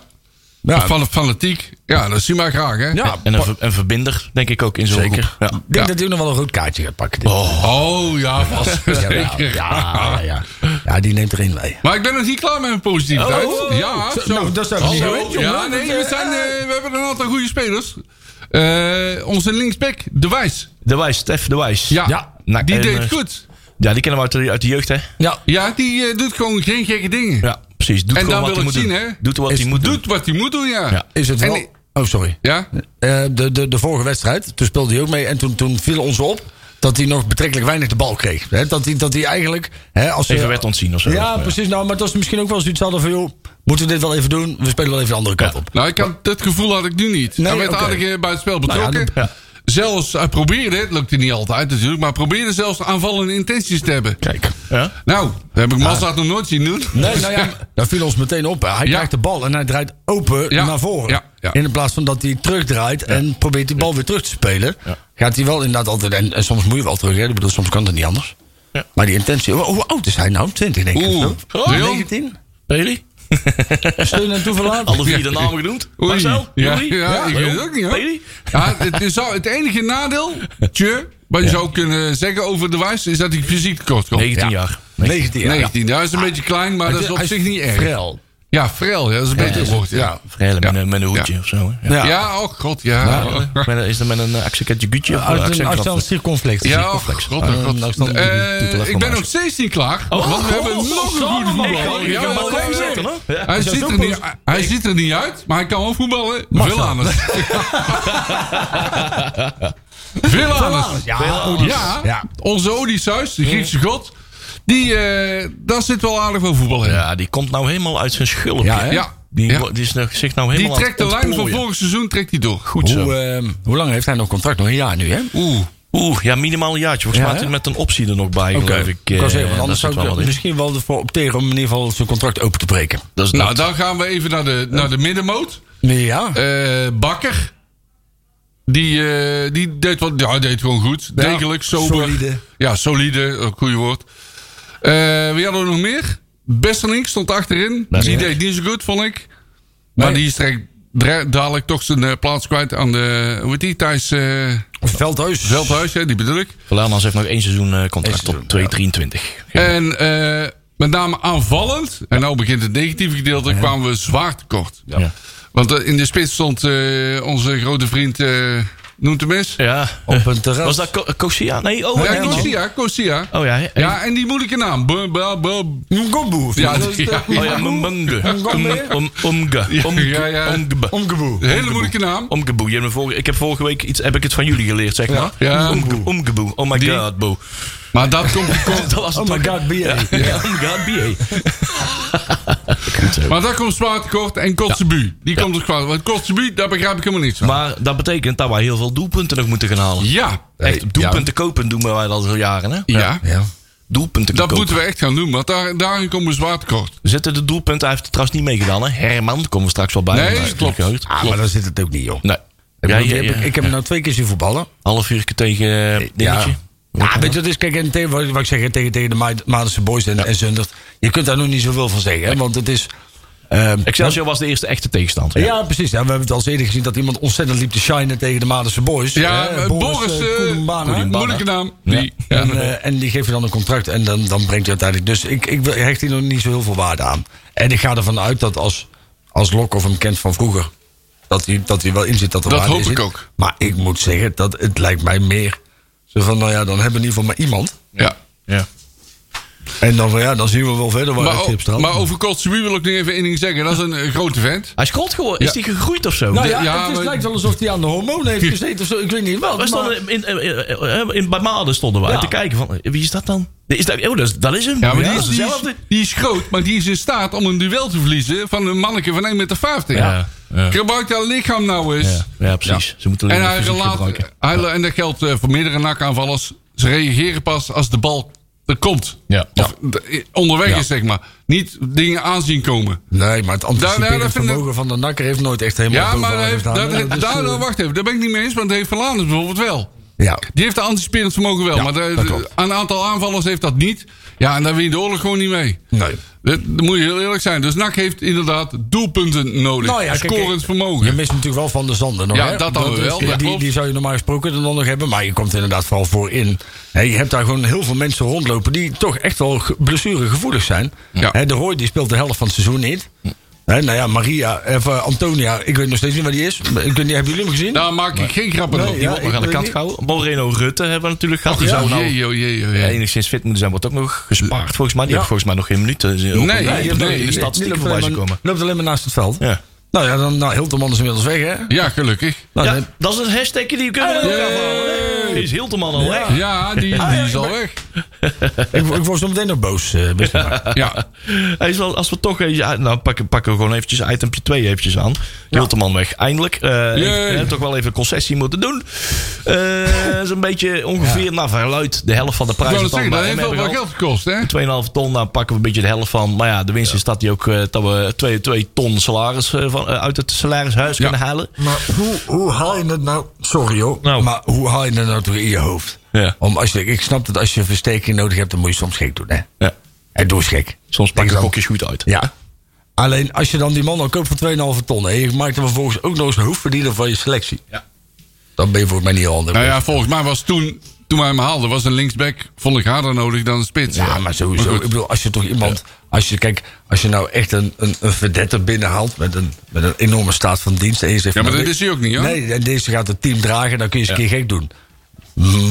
Ja. Van fanatiek. Ja, dat zie je maar graag, hè? Ja, En een, ver- een verbinder, denk ik ook in zo'n Zeker. Ja. Ik denk Ja. dat hij nog wel een rood kaartje gaat pakken. dit. Oh, ja, vast. ja, Zeker. ja, ja, ja. Ja, die neemt erin mee. Maar ik ben nog niet klaar met mijn positiviteit. Oh. ja, Zo, nou, dat we niet. Ja, nee, we, zijn, eh, we hebben een aantal goede spelers. Eh, onze linksback, De Wijs. De Wijs, Stef De Wijs. Ja, Ja. Nou, die en, deed eh, goed. Ja, die kennen we uit de, uit de jeugd, hè? Ja, Ja, die eh, doet gewoon geen gekke dingen. Ja, precies. Doet En gewoon dan wat wil hij ik moet zien, doen. hè? Doet wat Is- hij moet doen. Doet wat hij moet doen, ja. Ja. is het wel... Oh, sorry. Ja? Eh, de, de, de vorige wedstrijd, toen speelde hij ook mee. En toen, toen viel ons op dat hij nog betrekkelijk weinig de bal kreeg. Hè, dat, hij, dat hij eigenlijk... Hè, als Even we- werd ontzien of zo. Ja, precies. Nou, maar dat is misschien ook wel zoiets hadden van... joh, moeten we dit wel even doen? We spelen wel even de andere kant Ja. op. Nou, ik had, dat gevoel had ik nu niet. Nee, hij werd oké. aardig eh, bij het spel Nou ja, betrokken. Zelfs, hij probeerde, het lukte niet altijd natuurlijk, maar probeerde zelfs aanvallende intenties te hebben. Kijk. Ja? Nou, dat heb ik Mazda nog nooit zien doen. Nee, nou ja, [LAUGHS] dat viel ons meteen op. Hij Ja. krijgt de bal en hij draait open Ja. naar voren. Ja, ja. In plaats van dat hij terugdraait en probeert die bal weer terug te spelen. Gaat hij wel inderdaad altijd... En, en soms moet je wel terug. Hè? Ik bedoel, soms kan het niet anders. Ja. Maar die intentie... Hoe, hoe oud is hij nou? 20 denk ik. Oeh. of zo? Oh, Leon? 19? Bailey? Steun en toeverlaat? Alle vier de namen genoemd? Oei. Marcel? Ja, ja, ik weet het ook niet hoor. Ja, het, is zo, het enige nadeel, tje, wat je zou kunnen zeggen over de wijs, is dat hij fysiek tekort komt. 19 Ja. jaar. 19 jaar. 19, ja, dat is een beetje klein, maar dat is op Hij zich niet erg. Frel. Ja, frel, ja, dat is een beter woord. Ja, Ja. Vrij met, een- met een hoedje Ja. of zo. hè? Ja. Ja. ja. oh god, ja. Ja, Met een- is dat met een uh, accentje gutje? of een Uit een accent- afstand circonflex. oh god, oh Eh, god. Eh, ik ben nog steeds niet klaar, want we hebben nog een goede voetballer. Ja, ja, ja, ja. Ja. Hij, ziet er niet, hij ziet er niet uit, maar hij kan wel voetballen. Veel aan het. [LAUGHS] Veel aan het. Ja, Ja, Ja. onze Odysseus, de Griekse god, die, eh, daar zit wel aardig veel voetbal in. Ja, die komt nou helemaal uit zijn schulpje. Ja. Die, Ja. die is zich nou Die helemaal trekt de lijn van vorig seizoen trekt hij door. Goed zo. Hoe, eh, hoe lang heeft hij nog contract? Nog een jaar nu, hè? Oeh. Oeh, ja, minimaal een jaartje. Volgens Ja, mij met een optie er nog bij, Oké. geloof ik. Eh, zeggen, want daar anders zou wel ik wat in. misschien wel ervoor opteren om in ieder geval zijn contract open te breken. Dat is Nou, dan gaan we even naar de, naar de middenmoot. Ja. Eh, Bakker. Die, die deed, wat, ja, deed gewoon goed. Degelijk, sober. solide. Ja, solide. Een goede woord. Eh, wie hadden we nog meer? Besselink stond achterin. Die deed niet zo goed, vond ik. Maar Nee. die dra- dadelijk toch zijn eh, plaats kwijt aan de... Hoe heet die? Thijs eh, Veldhuis. Veldhuis, hè, die bedoel ik. Heeft nog één seizoen eh, contract tot seizoen, 2023. En eh, met name aanvallend. En nou begint het negatieve gedeelte. kwamen we zwaar tekort. Ja. Want in de spits stond eh, onze grote vriend... noemt hem eens. Ja. Op een terras. Was dat Ko- Kosia? Nee, oh, Ja. Kosia, Kosia. Oh ja? Ja, en die moeilijke naam. Ngobu. Ja, Dat is Oh ja, [LAUGHS] Mbunge. Mbunge. Om- Omge. Omge. Ja, ja. Omgebe. Omgeboe. Hele moeilijke naam. Omgeboe. Je hebt me vorige- Ik heb vorige week iets, heb ik het van jullie geleerd, zeg maar. Ja. Omge- Omgeboe. Oh my god, boe. Maar dat komt, [LAUGHS] Dat was Oh my god, BA. Ja, [LAUGHS] oh my god, BA. Maar dat komt zwaar tekort. En Kotzebu. Die komt dus kwaad. Want Kotzebu, daar begrijp ik helemaal niks van. Maar dat betekent dat wij heel veel doelpunten nog moeten gaan halen. Ja. Echt, doelpunten kopen doen wij al jaren, hè? Ja. Ja. Doelpunten Dat kopen. moeten we echt gaan doen. Want daar, daarin komen we zwaar tekort. Zitten de doelpunten, hij heeft het trouwens niet meegedaan, hè? Herman, komen we straks wel bij. Nee, is klopt. Ah, maar daar zit het ook niet, joh. Nee. Ik, Ja, ja, heb ja. ik, ik heb hem nou twee keer zien voetballen. Half uur tegen eh, dingetje. Ja, weet je, dat is, kijk, en tegen, wat ik zeg, tegen, tegen de Ma- Madense Boys en, en Zundert. Je kunt daar nog niet zoveel van zeggen, hè, want het is... ehm, Excelsior was de eerste echte tegenstander. ja, precies. Ja, we hebben het al eerder gezien dat iemand ontzettend liep te shinen tegen de Madense Boys. Ja, Hè, eh, Boris, eh, eh, Koelenbana. moeilijke naam. Ja. Die, ja. En, eh, en die geeft je dan een contract en dan, dan brengt hij uiteindelijk. Dus ik, ik hecht hier nog niet zo heel veel waarde aan. En ik ga ervan uit dat als, als Lokhoff hem kent van vroeger. Dat hij, dat hij wel in zit dat er Dat waarde hoop in ik zit. ook. Maar ik moet zeggen dat het lijkt mij meer. Zo van, nou ja, dan hebben we in ieder geval maar iemand. ja. Ja. En dan, van, ja, dan zien we wel verder waar Maar, het staat. maar over Kotzebue wil ik nog even één ding zeggen. Dat is een, eh, grote vent. Hij is groot geworden. Is Ja. die gegroeid of zo? Nou ja, ja, het is, maar- lijkt wel alsof hij aan de hormonen heeft gezeten of zo. Ik weet niet wel. We maar- stonden in, in, in, in- bij Maden stonden we Ja. te kijken van wie is dat dan? Is dat, oh, dat, is, dat is hem. Ja, maar die, is, die, is, dezelfde. die is groot, maar die is in staat om een duel te verliezen van een manneke van 1,50 meter. Ja, ja. Gebruik dat lichaam nou eens. Ja, ja, precies. Ze moeten En hij hij, en dat geldt eh, voor meerdere nakaanvallers. Ze reageren pas als de bal er komt. Ja. Of de- onderweg is, zeg maar. Niet dingen aanzien komen. Nee, maar het Daar- anticiperend daar ik- vermogen van de nakker heeft nooit echt helemaal Ja, maar heeft, gestaan, dat, hè. Dus, daar, eh, daar- wacht even, daar ben ik niet mee eens. Want dat heeft Verlanes bijvoorbeeld wel. Ja, Die heeft de anticiperend vermogen wel. Ja, maar de- dat klopt. een aantal aanvallers heeft dat niet. Ja, en daar win je de oorlog gewoon niet mee. nee. Dat, dat moet je heel eerlijk zijn. Dus NAC heeft inderdaad doelpunten nodig. Nou ja, kijk, Scorend Je vermogen. mist natuurlijk wel van de zanden nog. Ja, hè? dat dan wel, dat die, klopt. die zou je normaal gesproken dan nog hebben. Maar je komt inderdaad vooral voor in. Je hebt daar gewoon heel veel mensen rondlopen die toch echt wel ge- blessuregevoelig zijn. Ja. De Roy die speelt de helft van het seizoen niet. Nou ja, Maria, even Antonia, ik weet nog steeds niet waar die is. Ik weet niet, hebben jullie hem gezien? Daar maak ik geen grappen Nee, op. Die ja, wordt nog aan de niet. gehouden. Moreno Rutte hebben we natuurlijk gehad. Die ja? zou nou Jee, jee, ja, jee. enigszins fit moeten zijn. Wordt ook nog gespaard volgens mij. Die Ja. heeft volgens mij nog geen minuten. Nee, in nee, de die statistieken loopt voorbij komen. loopt alleen maar naast het veld. Ja. Nou ja, dan, nou, Hilterman is inmiddels weg, hè? Ja, gelukkig. Nou, Ja, dan- dat is een hashtag die we kunnen Hey. hey. Is Hilterman al weg? Ja, die, die is al weg. [LAUGHS] ik, ik word zo meteen nog boos. eh, best maar. Ja. Hij is wel, als we toch even, nou pakken, pakken we gewoon eventjes itempje 2 eventjes aan. Hilterman weg, eindelijk. Eh heeft toch wel even een concessie moeten doen. Eh is een beetje ongeveer, nou verluid de helft van de prijs. zeggen, dat heeft wel wat geld gekost, hè? 2,5 ton, nou pakken we een beetje de helft van. Maar ja, de winst is dat, die ook, eh, dat we 2, 2 ton salaris van, eh, uit het salarishuis Ja. kunnen halen. Maar hoe, hoe haal je het nou... Sorry hoor. Nou. Maar hoe haal je het nou toch in je hoofd? Ja. Om als je, ik snap dat als je versteking nodig hebt, dan moet je soms gek doen. Hè? Ja. En doe eens gek. Soms pakken Tegen gokjes goed uit. Ja. Alleen als je dan die man al koopt voor 2,5 ton... en je maakt er vervolgens ook nog eens een hoofdverdiener van je selectie... Ja. dan ben je volgens mij niet handig. Nou ja, volgens mij was toen, toen wij hem haalden, was een linksback, vond ik harder nodig dan een spits. Ja, maar sowieso. ik bedoel, als je toch iemand. Als je, kijk, als je nou echt een, een, een verdette binnenhaalt. Met een, met een enorme staat van dienst. En je zegt, Ja, maar nou, dat is hij ook niet, hoor. Nee, en deze gaat het team dragen. Dan kun je eens een keer gek doen.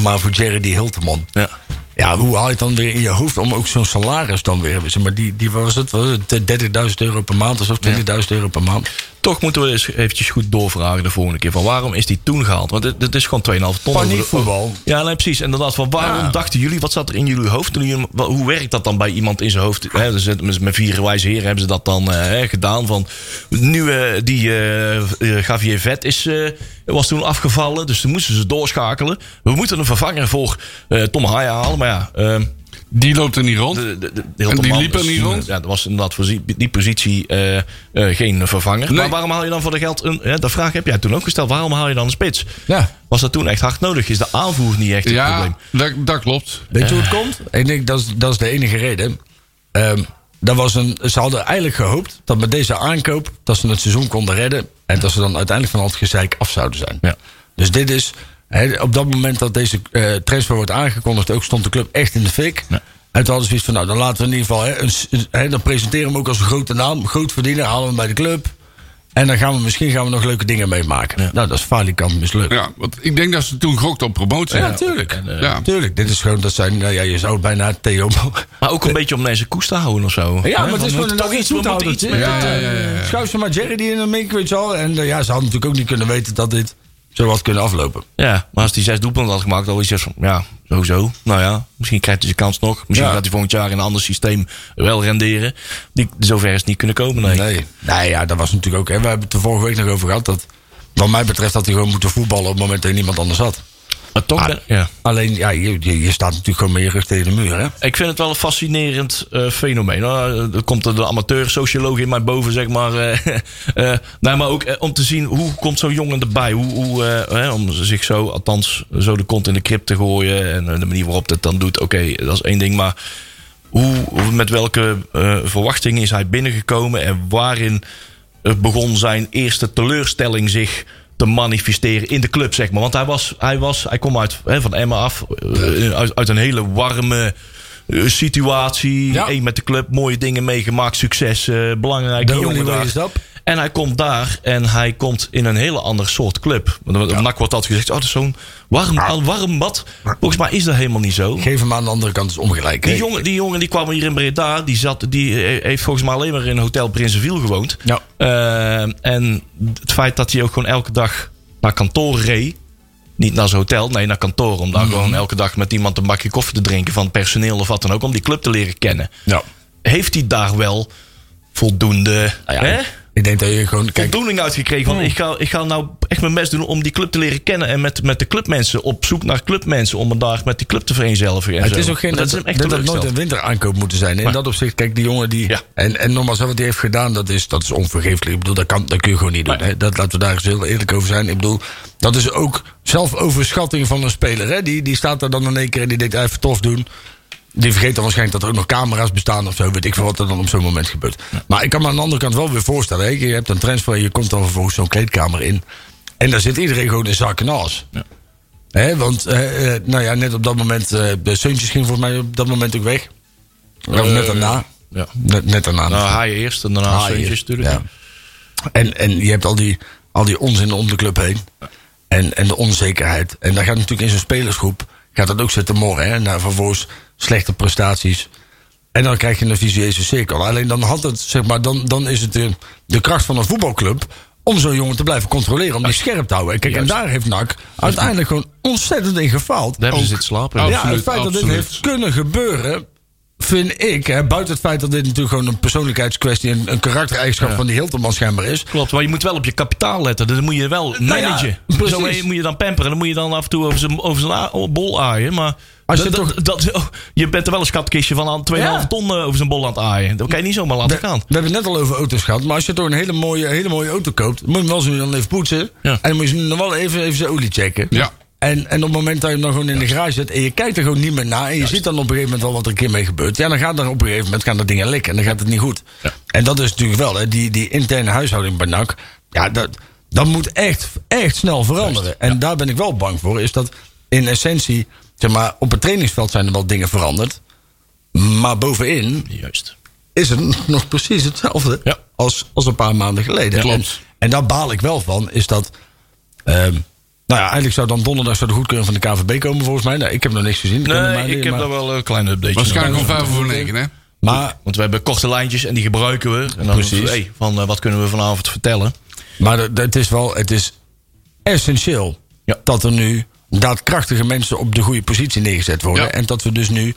Maar voor Jerry die Hilterman. Ja. Ja, hoe haal je het dan weer in je hoofd om ook zo'n salaris dan weer zeg Maar die, die was het, was het 30.000 euro per maand of zo, 20.000 euro per maand. Toch moeten we eens eventjes goed doorvragen de volgende keer. Van waarom is die toen gehaald? Want het, het is gewoon 2,5 ton. Paniekvoetbal. Ja, nee, precies. Inderdaad, van waarom Ja. dachten jullie, wat zat er in jullie hoofd? Toen jullie, hoe werkt dat dan bij iemand in zijn hoofd? Dus met vier wijze heren hebben ze dat dan eh, gedaan. Van, nu die eh, Javier Vet is, was toen afgevallen, dus toen moesten ze doorschakelen. We moeten een vervanger voor Tom Haaien halen. Maar ja, ehm, Die loopt er niet rond. de, de, de, de En die liep er niet rond? Ja, dat was inderdaad voor die, positie eh, eh, geen vervanger. Nee. Maar waarom haal je dan voor de geld een... Ja, dat vraag heb jij toen ook gesteld. Waarom haal je dan een spits? Ja. Was dat toen echt hard nodig? Is de aanvoer niet echt het probleem? Ja, dat, dat klopt. Weet je hoe het komt? Ik denk dat is, dat is de enige reden. Ehm, dat was een, ze hadden eigenlijk gehoopt dat met deze aankoop dat ze het seizoen konden redden. En dat ze dan uiteindelijk van al het gezeik af zouden zijn. Ja. Dus dit is, op dat moment dat deze eh, transfer wordt aangekondigd, ook stond de club echt in de fik. Ja. En toen hadden ze zoiets van, nou dan laten we in ieder geval, een, dan presenteren we hem ook als een grote naam, groot verdiener, halen we hem bij de club. En dan gaan we misschien gaan we nog leuke dingen meemaken. Nou, dat is falikant mislukt. Ja, want ik denk dat ze toen gokten op promotie. Ja, tuurlijk. Ja. Tuurlijk, dit is gewoon, dat zijn, nou ja, je zou bijna Theo Maar ook een beetje om deze koers te houden of zo. Ja, maar het is gewoon toch iets, we moeten Ja, ja, eh, ja, ja, ja. Schuif ze maar Jerry die in een mink, weet je wel. En eh, ja, ze hadden natuurlijk ook niet kunnen weten dat dit zo had kunnen aflopen. Ja, maar als hij zes doelpunten had gemaakt, dan is hij van, ja, sowieso. Nou ja, misschien krijgt hij zijn kans nog. Misschien Ja. gaat hij volgend jaar in een ander systeem wel renderen. Die, zover is het niet kunnen komen, nee. Nee. Nee, ja, dat was natuurlijk ook. Hè, we hebben het er vorige week nog over gehad. Dat, wat mij betreft had hij gewoon moeten voetballen op het moment dat er niemand anders had. Maar toch, Ah. ben- ja. Alleen, ja, je, je, je staat natuurlijk gewoon rug tegen de muur. Hè? Ik vind het wel een fascinerend eh, fenomeen. Nou, er komt de amateur-socioloog in mij boven, zeg maar. eh, [LAUGHS] eh, nee, maar ook om te zien hoe komt zo'n jongen erbij. Hoe, hoe, hè, om zich zo, althans, zo de kont in de krip te gooien. En de manier waarop het dan doet, oké, dat is één ding. Maar hoe, hoe- met welke eh, verwachtingen is hij binnengekomen? En waarin begon zijn eerste teleurstelling zich te manifesteren in de club, zeg maar. Want hij was, hij was, hij kwam uit hè, van Emma af, eh, uit, uit een hele warme eh, situatie. Ja. Eén met de club, mooie dingen meegemaakt, succes, eh belangrijke jongen daar. En hij komt daar en hij komt in een hele andere soort club. Want Op NAC wordt altijd gezegd, oh, dat is zo'n warm, warm bad. Volgens mij is dat helemaal niet zo. Geef hem aan de andere kant is ongelijk. Die jongen, die jongen die kwam hier in Breda. Die, zat, die eh, heeft volgens mij alleen maar in Hotel Prinsenviel gewoond. Ja. Eh, en het feit dat hij ook gewoon elke dag naar kantoor reed. Niet naar zijn hotel, nee, naar kantoor. Om daar Mhm. gewoon elke dag met iemand een bakje koffie te drinken van het personeel of wat dan ook. Om die club te leren kennen. Ja. Heeft hij daar wel voldoende Nou ja, hè, Ik denk dat je gewoon... Kijk, voldoening uitgekregen? Van, ik, ga, ik ga nou echt mijn best doen om die club te leren kennen. En met, met de clubmensen op zoek naar clubmensen. Om me daar met die club te vereenzelvigen. en het zo. is ook geen... dat Dat, is hem echt dat, dat nooit een winteraankoop moeten zijn. In Maar- dat opzicht, kijk, die jongen die... Ja. En, en nogmaals, wat hij heeft gedaan, dat is, dat is onvergeeflijk. Ik bedoel, dat, kan, dat kun je gewoon niet doen. Hè? Dat, laten we daar eens heel eerlijk over zijn. Ik bedoel, dat is ook zelfoverschatting van een speler. Hè? Die, die staat er dan in één keer en die denkt, "Ah, even tof doen. Die vergeet dan waarschijnlijk dat er ook nog camera's bestaan of zo. Weet ik veel wat er dan op zo'n moment gebeurt. Maar ik kan me aan de andere kant wel weer voorstellen. Hè? Je hebt een transfer en je komt dan vervolgens zo'n kleedkamer in. En daar zit iedereen gewoon in zak en as. Hè, want, eh, eh, nou ja, net op dat moment, eh de Seuntjes ging volgens mij op dat moment ook weg. Of net daarna. ja. Net, net daarna. Nou, hij eerst en daarna Haaien, Seuntjes natuurlijk. ja. En, en je hebt al die, al die onzin om de club heen. En, en de onzekerheid. En daar gaat natuurlijk in zo'n spelersgroep... gaat dat ook zitten morren. Hè? Naar vervolgens slechte prestaties. En dan krijg je een visueuze cirkel. Alleen dan, had het, zeg maar, dan, dan is het de, de kracht van een voetbalclub... om zo'n jongen te blijven controleren. Om die scherp te houden. En Kijk, en daar heeft NAC uiteindelijk gewoon ontzettend in gefaald. Daar hebben ze zitten slapen. Ja, Absoluut, het feit dat dit heeft kunnen gebeuren, vind ik, hè, buiten het feit dat dit natuurlijk gewoon een persoonlijkheidskwestie, een, een karaktereigenschap van die Hilterman schijnbaar is. Klopt, maar je moet wel op je kapitaal letten. Dat moet je wel Nou ja, managen. precies. Zo moet je dan pamperen. Dan moet je dan af en toe over zijn, over zijn a- bol aaien. Maar Als je dat, toch- dat, dat- oh, je bent er wel een schatkistje van aan 2,5 Ja. ton eh, over zijn bol aan het aaien. Dat kan je niet zomaar laten gaan. we hebben het net al over auto's gehad, maar als je toch een hele mooie, hele mooie auto koopt, moet je hem wel zo nu dan even poetsen. Ja. En dan moet je hem dan wel even, even zijn olie checken. Ja. En, en op het moment dat je hem dan gewoon in de garage zet en je kijkt er gewoon niet meer naar en je ziet dan op een gegeven moment wel wat er een keer mee gebeurt. Ja, dan gaat er op een gegeven moment gaan de dingen lekken en dan gaat het niet goed. Ja. En dat is natuurlijk wel, hè, die, die interne huishouding bij NAC, ja, dat, dat moet echt, echt snel veranderen. En daar ben ik wel bang voor, is dat in essentie, zeg maar, op het trainingsveld zijn er wel dingen veranderd. Maar bovenin Juist. is het [LAUGHS] nog precies hetzelfde Ja. als, als een paar maanden geleden. Klopt. En, en daar baal ik wel van, is dat... ehm, nou ja, eigenlijk zou dan donderdag zou de goedkeuring van de KVB komen volgens mij. Nou, ik heb nog niks gezien. Mij Nee, ik heb maar, daar wel een kleine update. Waarschijnlijk om vijf over negen, hè? maar, Want we hebben korte lijntjes en die gebruiken we. En dan Precies. Hey, van eh, wat kunnen we vanavond vertellen? maar het is wel het is essentieel Ja. dat er nu daadkrachtige mensen op de goede positie neergezet worden. Ja. En dat we dus nu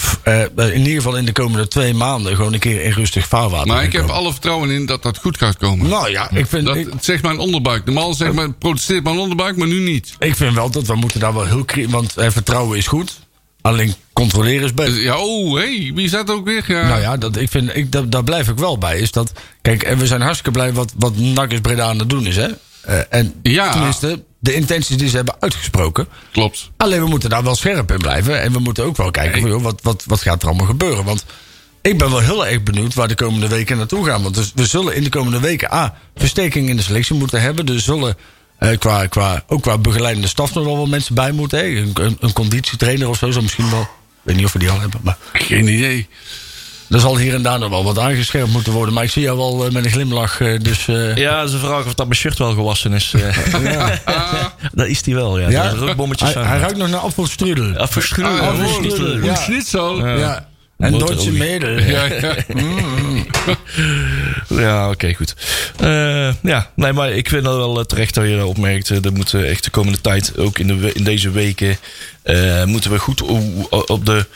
f- eh, in ieder geval in de komende twee maanden gewoon een keer in rustig vaarwater Maar ik heb alle vertrouwen in dat dat goed gaat komen. Nou ja, ik vind, Dat ik, zegt mijn onderbuik. Normaal zegt mijn, protesteert mijn onderbuik, maar nu niet. ik vind wel dat we moeten daar wel heel... kri- Want eh, vertrouwen is goed. Alleen controleren is beter. Ja, oh, hey, wie zat ook weer? Ja. Nou ja, dat, ik vind, ik, dat, daar blijf ik wel bij. Is dat, kijk, en we zijn hartstikke blij wat, wat Nakkers Breda aan het doen is. Hè? Eh, en Ja. tenminste, de intenties die ze hebben uitgesproken. Klopt. Alleen we moeten daar wel scherp in blijven. En we moeten ook wel kijken, van, joh, wat, wat, wat gaat er allemaal gebeuren? Want ik ben wel heel erg benieuwd waar de komende weken naartoe gaan. Want dus we zullen in de komende weken A, versteking in de selectie moeten hebben. Er zullen eh, qua, qua, ook qua begeleidende staf nog wel wat mensen bij moeten. Hè? Een, een, een conditietrainer of zo, zo misschien wel. Ik weet niet of we die al hebben, maar... Geen idee. Er zal hier en daar nog wel wat aangescherpt moeten worden. Maar ik zie jou wel eh, met een glimlach. eh, dus eh, Ja, ze vragen of dat mijn shirt wel gewassen is. Eh, [LAUGHS] [LAUGHS] dat is die wel, ja. ja, hij, hij ruikt nog naar apfelstrudel. Ja, verschroeid. Ah, Ja, ja. Ja. Schnitzel. Ja. En Duitse. Mädel. [LAUGHS] Ja, ja. Ja, oké, goed. Eh, ja, nee, maar ik vind dat wel terecht dat je dat opmerkt. Er moeten echt de komende tijd, ook in, de, in deze weken, eh, moeten we goed op de,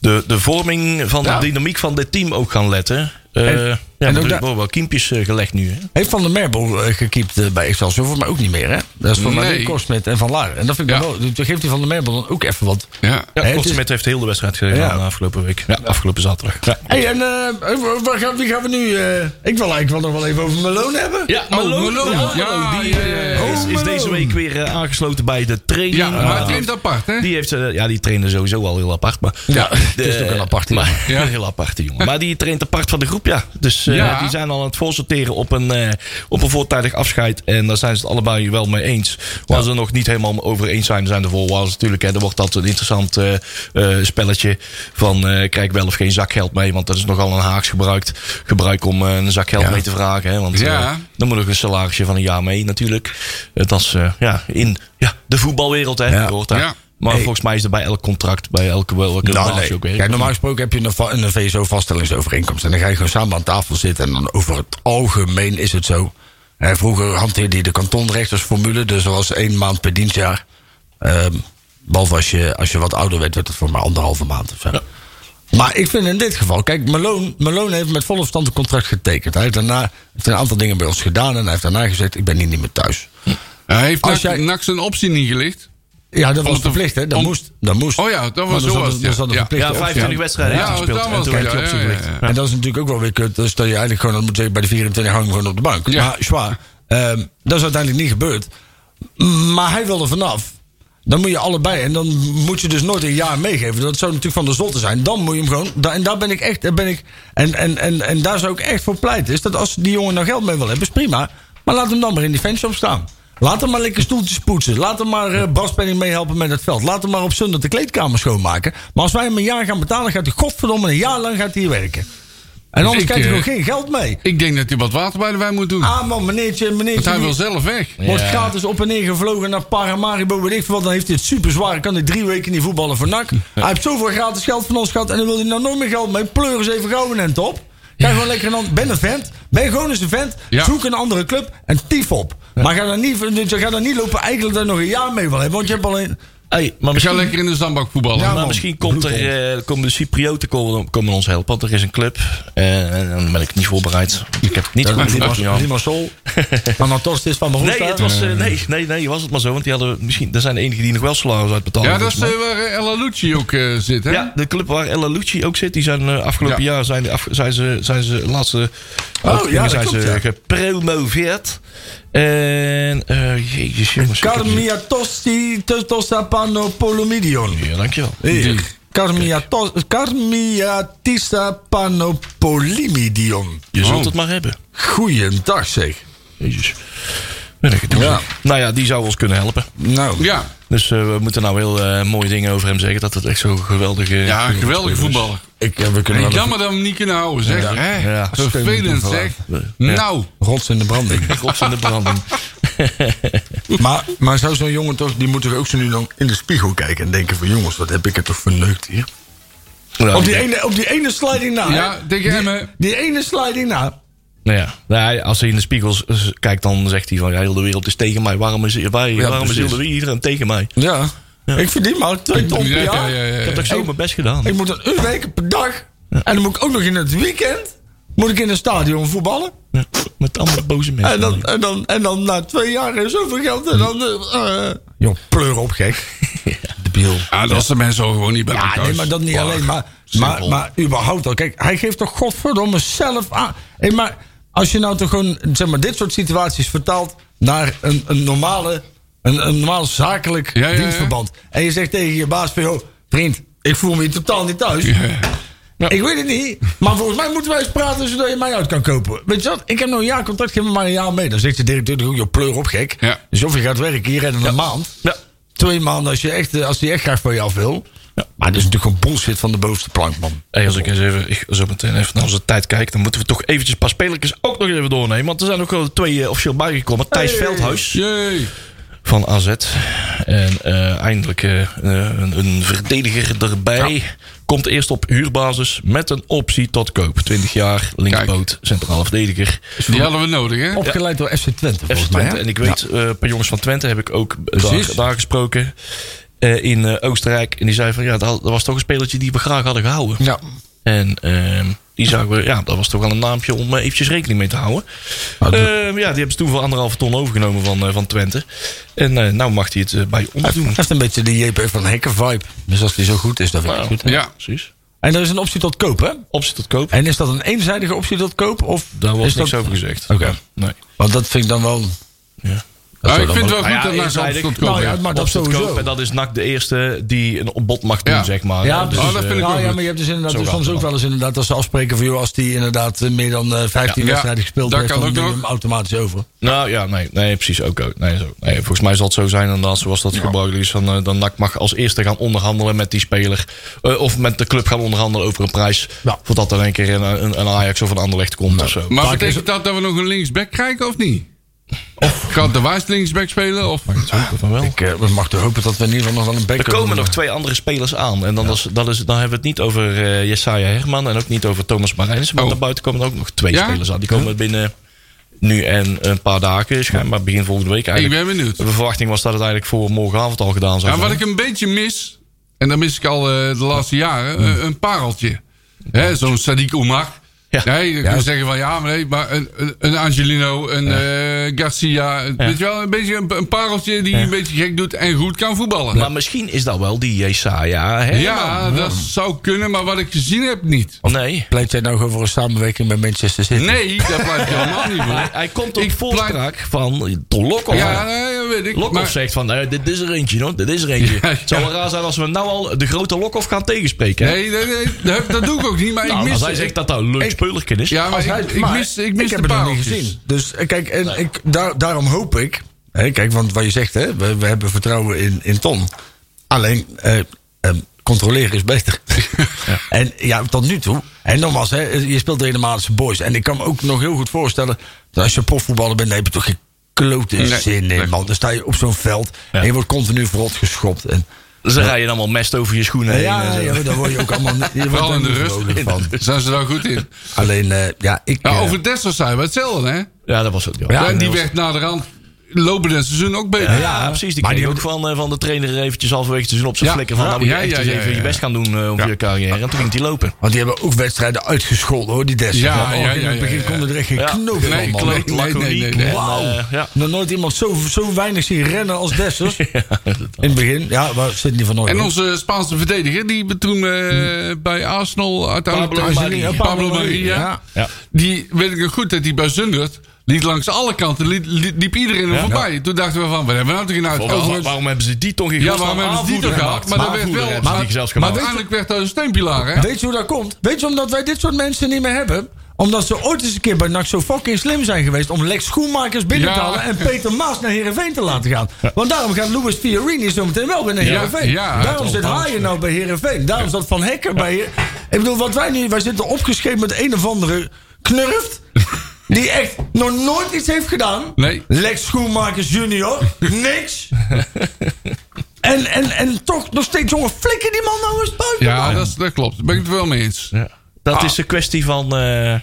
de, de vorming van de dynamiek van dit team ook gaan letten. Eh, En- ja, en ook er daar- worden wel kiempjes eh, gelegd nu. Hè? Heeft Van der Merbel eh, gekiept eh, bij Excelsior? Voor mij ook niet meer, hè? Dat is voor mij Nee. Dick Korsmit en Van Laar. En dat vind ik Ja. dan wel... Toen geeft hij Van der Merbel dan ook even wat... ja. Ja, Kortsmet heeft heel de wedstrijd gedaan Ja. afgelopen week. Ja, afgelopen zaterdag. Hey, en eh, waar gaan, wie gaan we nu... eh, ik wil eigenlijk wel nog wel even over Malone hebben. ja Malone, Malone. ja, Ja, die eh, ja. is, is deze week weer aangesloten bij de training. Ja, maar het klinkt apart, hè? Die heeft, ja, die trainde sowieso al heel apart. Maar Ja, het is ook een aparte jongen. [LAUGHS] Heel aparte jongen. Maar die traint apart van de groep, ja. Dus Ja. die zijn al aan het voorsorteren op een, eh, op een voortijdig afscheid. En daar zijn ze het allebei wel mee eens. Waar ze nog niet helemaal over eens zijn, zijn de voorwaarden natuurlijk. Hè, er wordt altijd een interessant eh, eh, spelletje van eh, krijg ik wel of geen zakgeld mee. Want dat is nogal een haaks gebruikt, gebruik om eh, een zakgeld mee te vragen. Hè, want eh, dan moet nog een salarisje van een jaar mee natuurlijk. Eh, dat is eh, ja, in ja, de voetbalwereld. Hè, hoort daar. Maar Hey. volgens mij is er bij elk contract, bij elke, welke Nou, nee. ook weer. Kijk, normaal gesproken heb je een, een VSO-vaststellingsovereenkomst. En dan ga je gewoon samen aan tafel zitten. En dan over het algemeen is het zo. Hè, vroeger hanteerde je de kantonrechtersformule. Dus er was één maand per dienstjaar. Ehm, behalve als je, als je wat ouder werd, werd het voor maar anderhalve maand of zo. Maar ik vind in dit geval, kijk, Malone, Malone heeft met volle verstand een contract getekend. Hij heeft daarna heeft een aantal dingen bij ons gedaan. En hij heeft daarna gezegd: Ik ben hier niet meer thuis. Hij heeft Als Nax jij- Nax een optie niet gelicht. Ja, dat was verplicht, hè? Dat om- moest. Dat moest. Oh ja, dat was zo was ja. zat een Ja. verplichte Ja, optie 25 aan. wedstrijden Ja, heeft gespeeld. was En toen werd ja. En dat is natuurlijk ook wel weer kut. Dus dat je eigenlijk gewoon, moet je bij de 24 hangen gewoon op de bank. Ja. Maar zwaar. ehm, dat is uiteindelijk niet gebeurd. Maar hij wilde vanaf. Dan moet je allebei. En dan moet je dus nooit een jaar meegeven. Dat zou natuurlijk van de zotte zijn. Dan moet je hem gewoon. da- En daar ben ik echt. Daar ben ik, en, en, en, en daar zou ik echt voor pleiten. Is dat als die jongen nou geld mee wil hebben, is prima. Maar laat hem dan maar in die fanshop staan. Laat hem maar lekker stoeltjes poetsen. Laat hem maar uh, braspenning meehelpen met het veld. Laat hem maar op zondag de kleedkamer schoonmaken. Maar als wij hem een jaar gaan betalen, gaat hij godverdomme een jaar lang gaat hij hier werken. En anders ik, krijgt hij eh, gewoon geen geld mee. Ik denk dat hij wat water bij de wijn moet doen. Ah man, meneertje, Want meneertje. hij die wil zelf weg. Wordt Ja. gratis op en neer gevlogen naar Paramaribo. Weet ik wat. Dan heeft hij het super zwaar. Kan hij drie weken niet voetballen voor NAC. Hij heeft zoveel gratis geld van ons gehad. En dan wil hij nou nooit meer geld mee. Pleur eens even gauw een end op. Ga gewoon lekker een Ben een vent. Ben gewoon eens een vent. Zoek een andere club. En tief op. Maar ga dan, niet, ga dan niet lopen eigenlijk dat je nog een jaar mee wil hebben. Want je hebt alleen... Hey, maar Ik ga misschien, lekker in de zandbak voetballen. Ja, maar man. misschien komt er, eh, komen de Cyprioten komen, komen ons helpen. Want er is een club. eh, en dan ben ik niet voorbereid. Ik heb het niet goed gedaan. Rima Sol. [LAUGHS] Anatorst is van Nee, Maroesta. het was, eh, nee, nee, nee, was het maar zo. Want die hadden misschien, er zijn de enigen die nog wel salaris uitbetalen. Ja, dat is eh, waar Ella Lucci ook eh, zit, hè? Ja, de club waar Ella Lucci ook zit, die zijn eh, afgelopen Ja. jaar zijn, de af- zijn ze, zijn ze laatste Oh, ja, dat zijn klopt, ze ja. gepromoveerd. En eh jezus jongens. Carmia Tosti Tostapano Polomidion. Ja, dankjewel. Hier. Carmia, tos, Carmia Tissa Panopolimidion. Je zult Oh. het maar hebben. Goeiedag zeg. Jezus. Ben ik het Ja. Nou ja, die zou ons kunnen helpen. Nou, Ja, Dus eh, we moeten nou heel eh, mooie dingen over hem zeggen. Dat het echt zo'n geweldige... ja geweldige voetballer. ik, ja, we kunnen En jammer dat we hem niet kunnen houden, zeg. Ja. Hè? Ja. Vervelend, zeg. Ja. Nou, rots in de branding. [LAUGHS] Rots in de branding. [LAUGHS] maar, maar zou zo'n jongen toch, die moet toch ook zo nu dan in de spiegel kijken en denken van jongens, wat heb ik het toch verneukt hier. Nou, Op die ene, op die ene sliding na. Ja, tegen die. Die ene sliding na. Nou ja, nou, hij- als hij in de spiegels kijkt, dan zegt hij van... Ja, heel de wereld is tegen mij. Waarom is, wij, waarom is heel de iedereen tegen mij? Ja. Ik verdien maar twee ton per ja, ja, jaar. ja, ja. Ik heb toch zo mijn best gedaan. Ik moet een uur weken per dag. En dan moet ik ook nog in het weekend. Moet ik in een stadion voetballen. Ja, met allemaal boze mensen. En dan, en, dan, en dan na twee jaar en zoveel geld. En dan. eh, joh, pleur op, gek. [LAUGHS] Debiel. ja, dat zijn mensen ook gewoon niet bij Ja, nee, maar dat niet alleen. Maar, maar, maar überhaupt al. Kijk, hij geeft toch godverdomme zelf aan. Hey, maar als je nou toch gewoon zeg maar, dit soort situaties vertaalt naar een, een normale. Een, een normaal zakelijk Ja, ja, ja. dienstverband. En je zegt tegen je baas van, joh, vriend, ik voel me hier totaal niet thuis. Ik weet het niet, maar volgens mij moeten wij eens praten zodat je mij uit kan kopen. Weet je wat? Ik heb nog een jaar contract, geef me maar een jaar mee. Dan zegt de directeur joh, pleur op gek. Ja. Dus of je gaat werken hier en een maand. Ja. Twee maanden als, je echt, eh, als die echt graag van je af wil. Maar dat is natuurlijk gewoon bullshit van de bovenste plank, man. Hey, als ik eens even ik zo meteen even naar onze tijd kijk, dan moeten we toch eventjes een paar spelertjes ook nog even doornemen. Want er zijn ook wel twee eh, officieel bijgekomen. Thijs Veldhuis Jee. van AZ. En eh, eindelijk eh, een, een verdediger erbij. Komt eerst op huurbasis met een optie tot koop. 20 jaar, linksboot, centrale verdediger. Die hadden we nodig, hè? Opgeleid door FC Twente, FC volgens mij. Twente. hè? En ik weet, eh, een paar jongens van Twente heb ik ook daar, daar gesproken. Eh, in eh, Oostenrijk. En die zei van ja, dat, dat was toch een spelertje die we graag hadden gehouden. Ja. En ehm, die zagen we, ja, dat was toch wel een naampje om eh, eventjes rekening mee te houden. Dat- Ehm, ja, die hebben ze toen voor anderhalve ton overgenomen van, van Twente. En eh, nou mag hij het bij ons Hij doen. heeft een beetje de JP van Hekken vibe. Dus als die zo goed is, dan vind ik het goed. hè? Ja. Precies. En er is een optie tot koop, hè? Optie tot koop. En is dat een eenzijdige optie tot koop? Of Daar wordt is niks dat... over gezegd. Oké. Nee. Want dat vind ik dan wel... Ja. Nou, zou ik dan vind het wel- goed Nou ja, dat NAC eenzijdig. tot komt. Nou ja, ja. maar dat sowieso. koop, En dat is NAC de eerste die een bod mag doen, Ja. zeg maar. Ja, Dus. Oh, dat vind ik ja, wel ja, maar je hebt dus inderdaad Zo dus soms ook wel. eens inderdaad als ze afspreken voor jou als die inderdaad eh, meer dan eh, 15 Ja. wedstrijden gespeeld Dat heeft, kan dan ook neem hem automatisch over. Nou ja, nee, nee precies ook. ook. Nee, zo. Nee, volgens mij zal het zo zijn inderdaad, zoals dat gebruikelijk is. Dan, eh, dan NAC mag als eerste gaan onderhandelen met die speler. eh, of met de club gaan onderhandelen over een prijs. Ja. Voordat er een keer een, een, een Ajax of een Anderlecht komt of zo. Maar betekent dat dat we nog een linksback krijgen of niet? Of gaat de Wijs linksback spelen? Of... van wel. Ik eh, we mag toch hopen dat we in ieder geval nog wel een back Er komen nog doen. twee andere spelers aan. En dan, is, dat is, dan hebben we het niet over eh Jesaja Herman en ook niet over Thomas Marijnissen. Maar Oh. daarbuiten komen er ook nog twee Ja? spelers aan. Die komen binnen nu en een paar dagen, schijnbaar begin volgende week Ik eigenlijk. ben benieuwd. De verwachting was dat het eigenlijk voor morgenavond al gedaan zou Ja, zijn. wat ik een beetje mis, en dat mis ik al eh, de laatste jaren, eh, een pareltje. Hè, Zo'n Sadiq Oumar. Ja. Nee, dan kun je zeggen van ja, maar, nee, maar een, een- Angelino, een eh, Garcia. Weet je wel, een beetje een, een pareltje die een beetje gek doet en goed kan voetballen. Maar misschien is dat wel die Jesaja Herman. ja, dat zou kunnen, maar wat ik gezien heb, niet. Nee. Pleit jij nou gewoon voor een samenwerking met Manchester City? Nee, dat blijft [LAUGHS] helemaal niet Hij, voor. hij komt op Ik voorspraak van Lokhoff. Ja, nee, dat weet ik. Lokhoff maar- zegt van, nee, dit is er eentje, hoor. Dit is er eentje. [LAUGHS] Ja, ja. Het zou wel raar zijn als we nou al de grote Lokhoff gaan tegenspreken. hè? Nee, nee, nee, dat, dat doe ik ook niet. Maar Nou, ik mis... als hij zegt dat dat een speulertje is. ja, maar Als ik, hij- ik maar mis, ik mis ik de heb het nog niet gezien. Dus eh, kijk, en ik, daar, daarom hoop ik. Hè, kijk, want wat je zegt, hè, we, we hebben vertrouwen in, in Ton. Alleen, eh, eh, controleren is beter. [LAUGHS] En ja, tot nu toe. En nogmaals, hè, je speelt tegen de Madense boys. En ik kan me ook nog heel goed voorstellen. dat als je profvoetballer bent, dan heb je toch geen klote Nee, zin nee. in, man. Dan sta je op zo'n veld. Ja. En je wordt continu verrot geschopt. En, Ze rijden allemaal mest over je schoenen heen. ja, en zo. ja, daar word je ook allemaal je Vooral in de rust. van. [LAUGHS] Zijn ze daar goed in? Alleen, eh, ja, ik. Ja, eh, over Dessers zijn we hetzelfde, hè? Ja, dat was het. Ja, Ja, en die werd na de rand lopen het seizoen ook beter. Ja, precies. Die Maar kreeg die ook van, eh, van de trainer eventjes halverwege te zien op zijn Ja. flikker. Van, nou moet je Ja, echt ja, eens ja, even ja, je best gaan doen eh, over je carrière. En toen ging hij lopen. Want die hebben ook wedstrijden uitgescholden hoor, die Dessers. Ja, ja, in ja, het begin ja. konden er echt geen Ja. knoop Nee, van, nee, nee, nee, Wauw. ja. Nog nooit iemand zo, zo weinig zien rennen als Dessers. [LAUGHS] In het begin, ja, waar zit die van nooit? En onze Spaanse verdediger, die we toen eh, bij Arsenal uiteindelijk... Pablo Maria. Die weet ik nog goed dat hij bij Zundert... liet langs alle kanten, liep, liep iedereen er voorbij. Toen dachten we van, wat hebben we nou? Waarom, waarom hebben ze die toch in Ja, waarom hebben ze die toch gehad? gemaakt? Maar dat werd wel... hebben ze Maar, uiteindelijk werd dat een steunpilaar, hè? Weet je hoe dat komt? Weet je omdat wij dit soort mensen niet meer hebben? Omdat ze ooit eens een keer bij NAC zo fucking slim zijn geweest... om Lex Schoenmakers binnen te Ja. halen... en Peter Maas naar Heerenveen te laten gaan. Want daarom gaat Louis Fiorini zo meteen wel weer naar Ja, Heerenveen. ja, daarom zit. Haaien nou bij Heerenveen. Daarom zat Van Hekken bij... Heer- Ik bedoel, wat wij nu... Wij zitten opgeschreven met een of andere knurft... [LAUGHS] die echt nog nooit iets heeft gedaan. Nee. Lex Schoenmakers junior. [LAUGHS] Niks. En, en, en toch nog steeds, jongen, flikker die man nou eens buiten. Ja, dat, is- dat klopt. Daar ben ik het wel mee eens. Ja. Dat is een kwestie van... eh,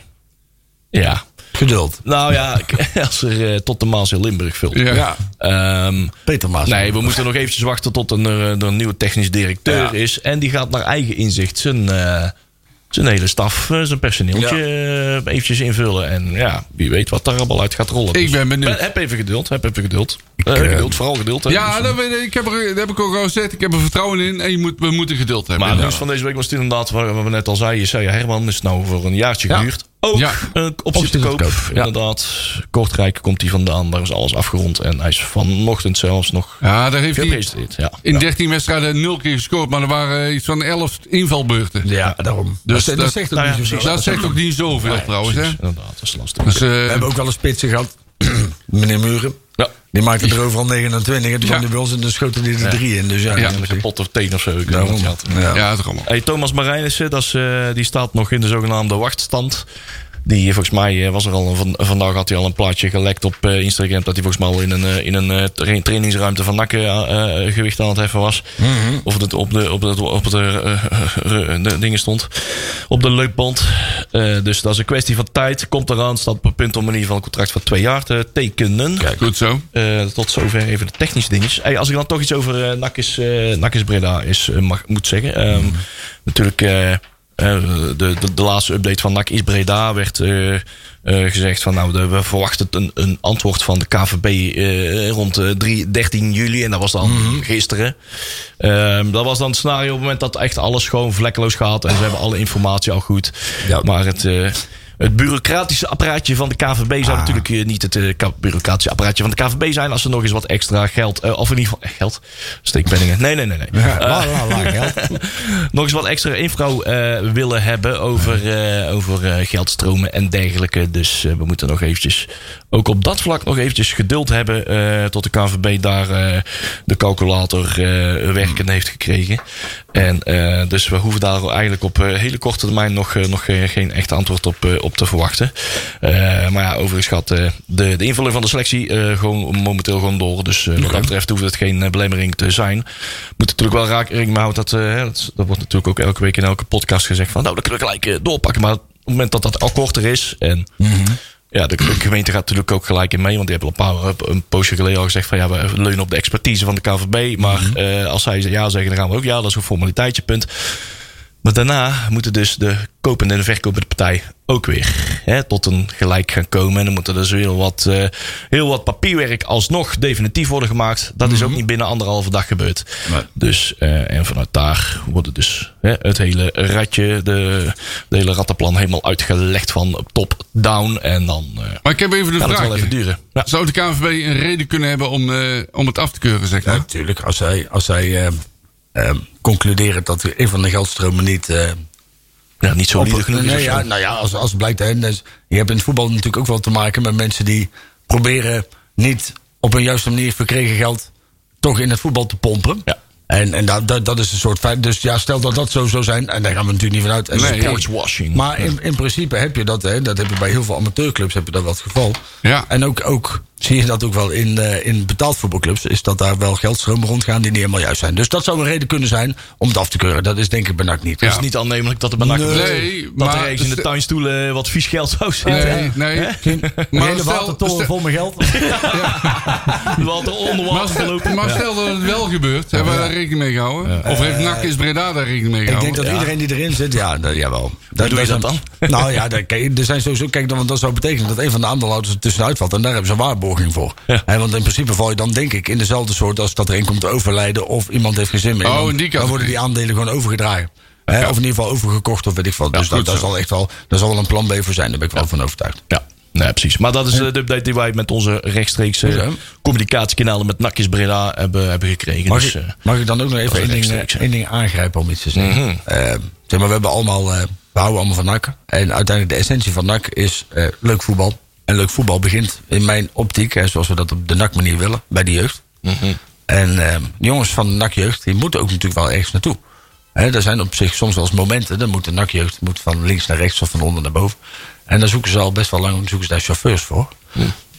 ja. Geduld. Nou ja, [LAUGHS] als er eh, tot de Maas in Limburg vult. Ja. Ja. Ehm, Peter Maas. nee, we moeten nog eventjes wachten tot een, er er een nieuwe technisch directeur Ja. is. En die gaat naar eigen inzicht zijn, eh, zijn hele staf, eh, zijn personeeltje eh, eventjes invullen. En ja, wie weet wat daar allemaal uit gaat rollen. Ik Dus ben benieuwd. Heb even geduld, heb even geduld. Eh, eh, geduld, vooral geduld. hè. Ja, Dus, dat, weet ik, ik heb er, dat heb ik ook al gezegd. Ik heb er vertrouwen in en je moet, we moeten geduld hebben. Maar het nieuws van deze week was het inderdaad, wat we net al zeiden, je zei Herman is nou voor een jaartje Ja. gehuurd. Ook Ja. een optie Optie te koop. koop, ja. Inderdaad, Kortrijk komt hij vandaan, daar is alles afgerond. En hij is vanochtend zelfs nog Ja, daar heeft hij. Ja. in Ja. 13 wedstrijden 0 keer gescoord. Maar er waren iets van 11 invalbeurten. Ja, daarom. Dus dat, dat- dat zegt ook nou ja, niet zoveel. Dat zegt ook niet zoveel Nee, trouwens. Hè? Inderdaad, dat is lastig. Dus, eh, We hebben ook wel een spitsen gehad. [CLEARS THROAT] Meneer Muren. Die maakte er overal 29. En toen Ja. kwam hij bij ons en dan schoten die er drie in. Dus ja, Een is- kapotte teen of zo. daarom. Ja. ja, het is allemaal. Hey, Thomas Marijnissen, dat is, eh, die staat nog in de zogenaamde wachtstand. Die, eh, volgens mij eh, was er al een, van, vandaag had hij al een plaatje gelekt op eh, Instagram. Dat hij volgens mij al in een, in een tra- trainingsruimte van Nakken gewicht aan het heffen was. Of het op de, op de, op de dingen stond. Op de leukband. Dus dat is een kwestie van tijd. Komt eraan, staat op het punt om in ieder geval een contract van twee jaar te tekenen. Goed zo. Tot zover even de technische dingetjes. Hey, als ik dan toch iets over Nakkes, Nakkes Breda is, mag, moet zeggen. Ehm, Natuurlijk, eh, eh, de, de, de laatste update van NAC is Breda werd eh, eh, gezegd van nou, de, we verwachten een, een antwoord van de KVB eh, rond eh, 3, 13 juli. En dat was dan gisteren. Ehm, dat was dan het scenario op het moment dat echt alles gewoon vlekkeloos gaat. En ze hebben alle informatie al goed. Ja. Maar het... het bureaucratische apparaatje van de KVB zou natuurlijk eh, niet het eh, bureaucratische apparaatje van de KVB zijn als ze nog eens wat extra geld, eh, of in ieder geval geld, steekpenningen. Nee, nee, nee, nee. [LAUGHS] Ja, la, la, la, geld. [LAUGHS] nog eens wat extra info willen hebben over, over geldstromen en dergelijke. Dus we moeten nog eventjes, ook op dat vlak nog eventjes geduld hebben eh, tot de KVB daar eh, de calculator eh, werkend heeft gekregen. En dus we hoeven daar eigenlijk op hele korte termijn nog, nog geen echt antwoord op, op te verwachten. Maar ja, overigens gaat de, de invulling van de selectie gewoon momenteel gewoon door. Dus wat dat betreft hoeft het geen belemmering te zijn. Moet natuurlijk wel raak- mee houden dat, dat, dat wordt natuurlijk ook elke week in elke podcast gezegd van nou, dat kunnen we gelijk doorpakken. Maar op het moment dat dat akkoord er is en ja, de, gemeente gaat natuurlijk ook gelijk in mee. Want die hebben al een, paar, een poosje geleden al gezegd van ja, we leunen op de expertise van de KVB. Maar eh, als zij ja zeggen, dan gaan we ook ja, dat is een formaliteitje, punt. Maar daarna moeten dus de kopende en de verkopende partij ook weer hè, tot een gelijk gaan komen. En dan moet er dus heel wat, eh, heel wat papierwerk alsnog definitief worden gemaakt. Dat is ook niet binnen anderhalve dag gebeurd. Nee. Dus, eh, en vanuit daar wordt het dus hè, het hele ratje, de, de hele rattenplan helemaal uitgelegd van top-down. En dan eh, Maar ik heb even gaat het wel vraag. even duren. Ja. Zou de KNVB een reden kunnen hebben om, eh, om het af te keuren, zeg Ja, maar? natuurlijk. Als zij, als zij eh, eh, concluderen dat een van de geldstromen niet... Ja, niet zo genoeg is nee, zo. ja, nou ja, als, als blijkt... Hè, dus je hebt in het voetbal natuurlijk ook wel te maken met mensen die proberen niet op een juiste manier verkregen geld toch in het voetbal te pompen. Ja. En, en dat, dat, dat is een soort feit. Dus ja, stel dat dat zo zou zijn, en daar gaan we natuurlijk niet vanuit. Nee. sport- Sportswashing. Maar in, in principe heb je dat, hè, dat heb je bij heel veel amateurclubs heb je dat wel het geval. Ja. En ook, ook zie je dat ook wel in, eh, in betaald voetbalclubs, is dat daar wel geldstromen rondgaan die niet helemaal juist zijn. Dus dat zou een reden kunnen zijn om het af te keuren. Dat is denk ik bij NAC niet. Ja. Het is niet aannemelijk dat er bij NAC Nee, dat maar- er ergens in de tuinstoelen wat vies geld zou zitten. Nee, nee. Geen, een Maar hele watertoren vol met geld. [LAUGHS] Wat er onder Maar, water stel, gelopen. maar stel dat het wel gebeurt, hebben we daar rekening mee gehouden? Of heeft NAC is Breda daar rekening mee Ik gehouden? denk dat iedereen die erin zit, ja, dat, jawel. Hoe doe je dat dan? Nou ja, er zijn sowieso, kijk, want dat zou betekenen dat een van de aandeelhouders er tussenuit valt. En daar hebben ze een waarborging voor. Ja. Want in principe val je dan, denk ik, in dezelfde soort als dat er een komt overlijden of iemand heeft geen zin meer. Oh, dan, in die dan worden die aandelen gewoon overgedragen. Of in ieder geval overgekocht of weet ik wat. dus dat, zo. zal echt wel, daar zal wel een plan B voor zijn. Daar ben ik wel van overtuigd. Ja, nee, precies. Maar dat is eh, de update die wij met onze rechtstreekse Ja. communicatiekanalen met Nakjes Breda hebben, hebben gekregen. Mag, dus, ik, eh, mag ik dan ook nog even dat één ding, hè? één ding aangrijpen om iets te zeggen? Mhm. Eh, zeg maar, we hebben allemaal, eh, we houden allemaal van NAC. En uiteindelijk de essentie van NAC is eh, leuk voetbal. En leuk voetbal begint in mijn optiek, hè, zoals we dat op de NAC manier willen, bij de jeugd. Mhm. En eh, de jongens van de NAC-jeugd, die moeten ook natuurlijk wel ergens naartoe. Hè, er zijn op zich soms wel eens momenten, dan moet de NAC-jeugd moet van links naar rechts of van onder naar boven. En daar zoeken ze al best wel lang zoeken ze daar chauffeurs voor.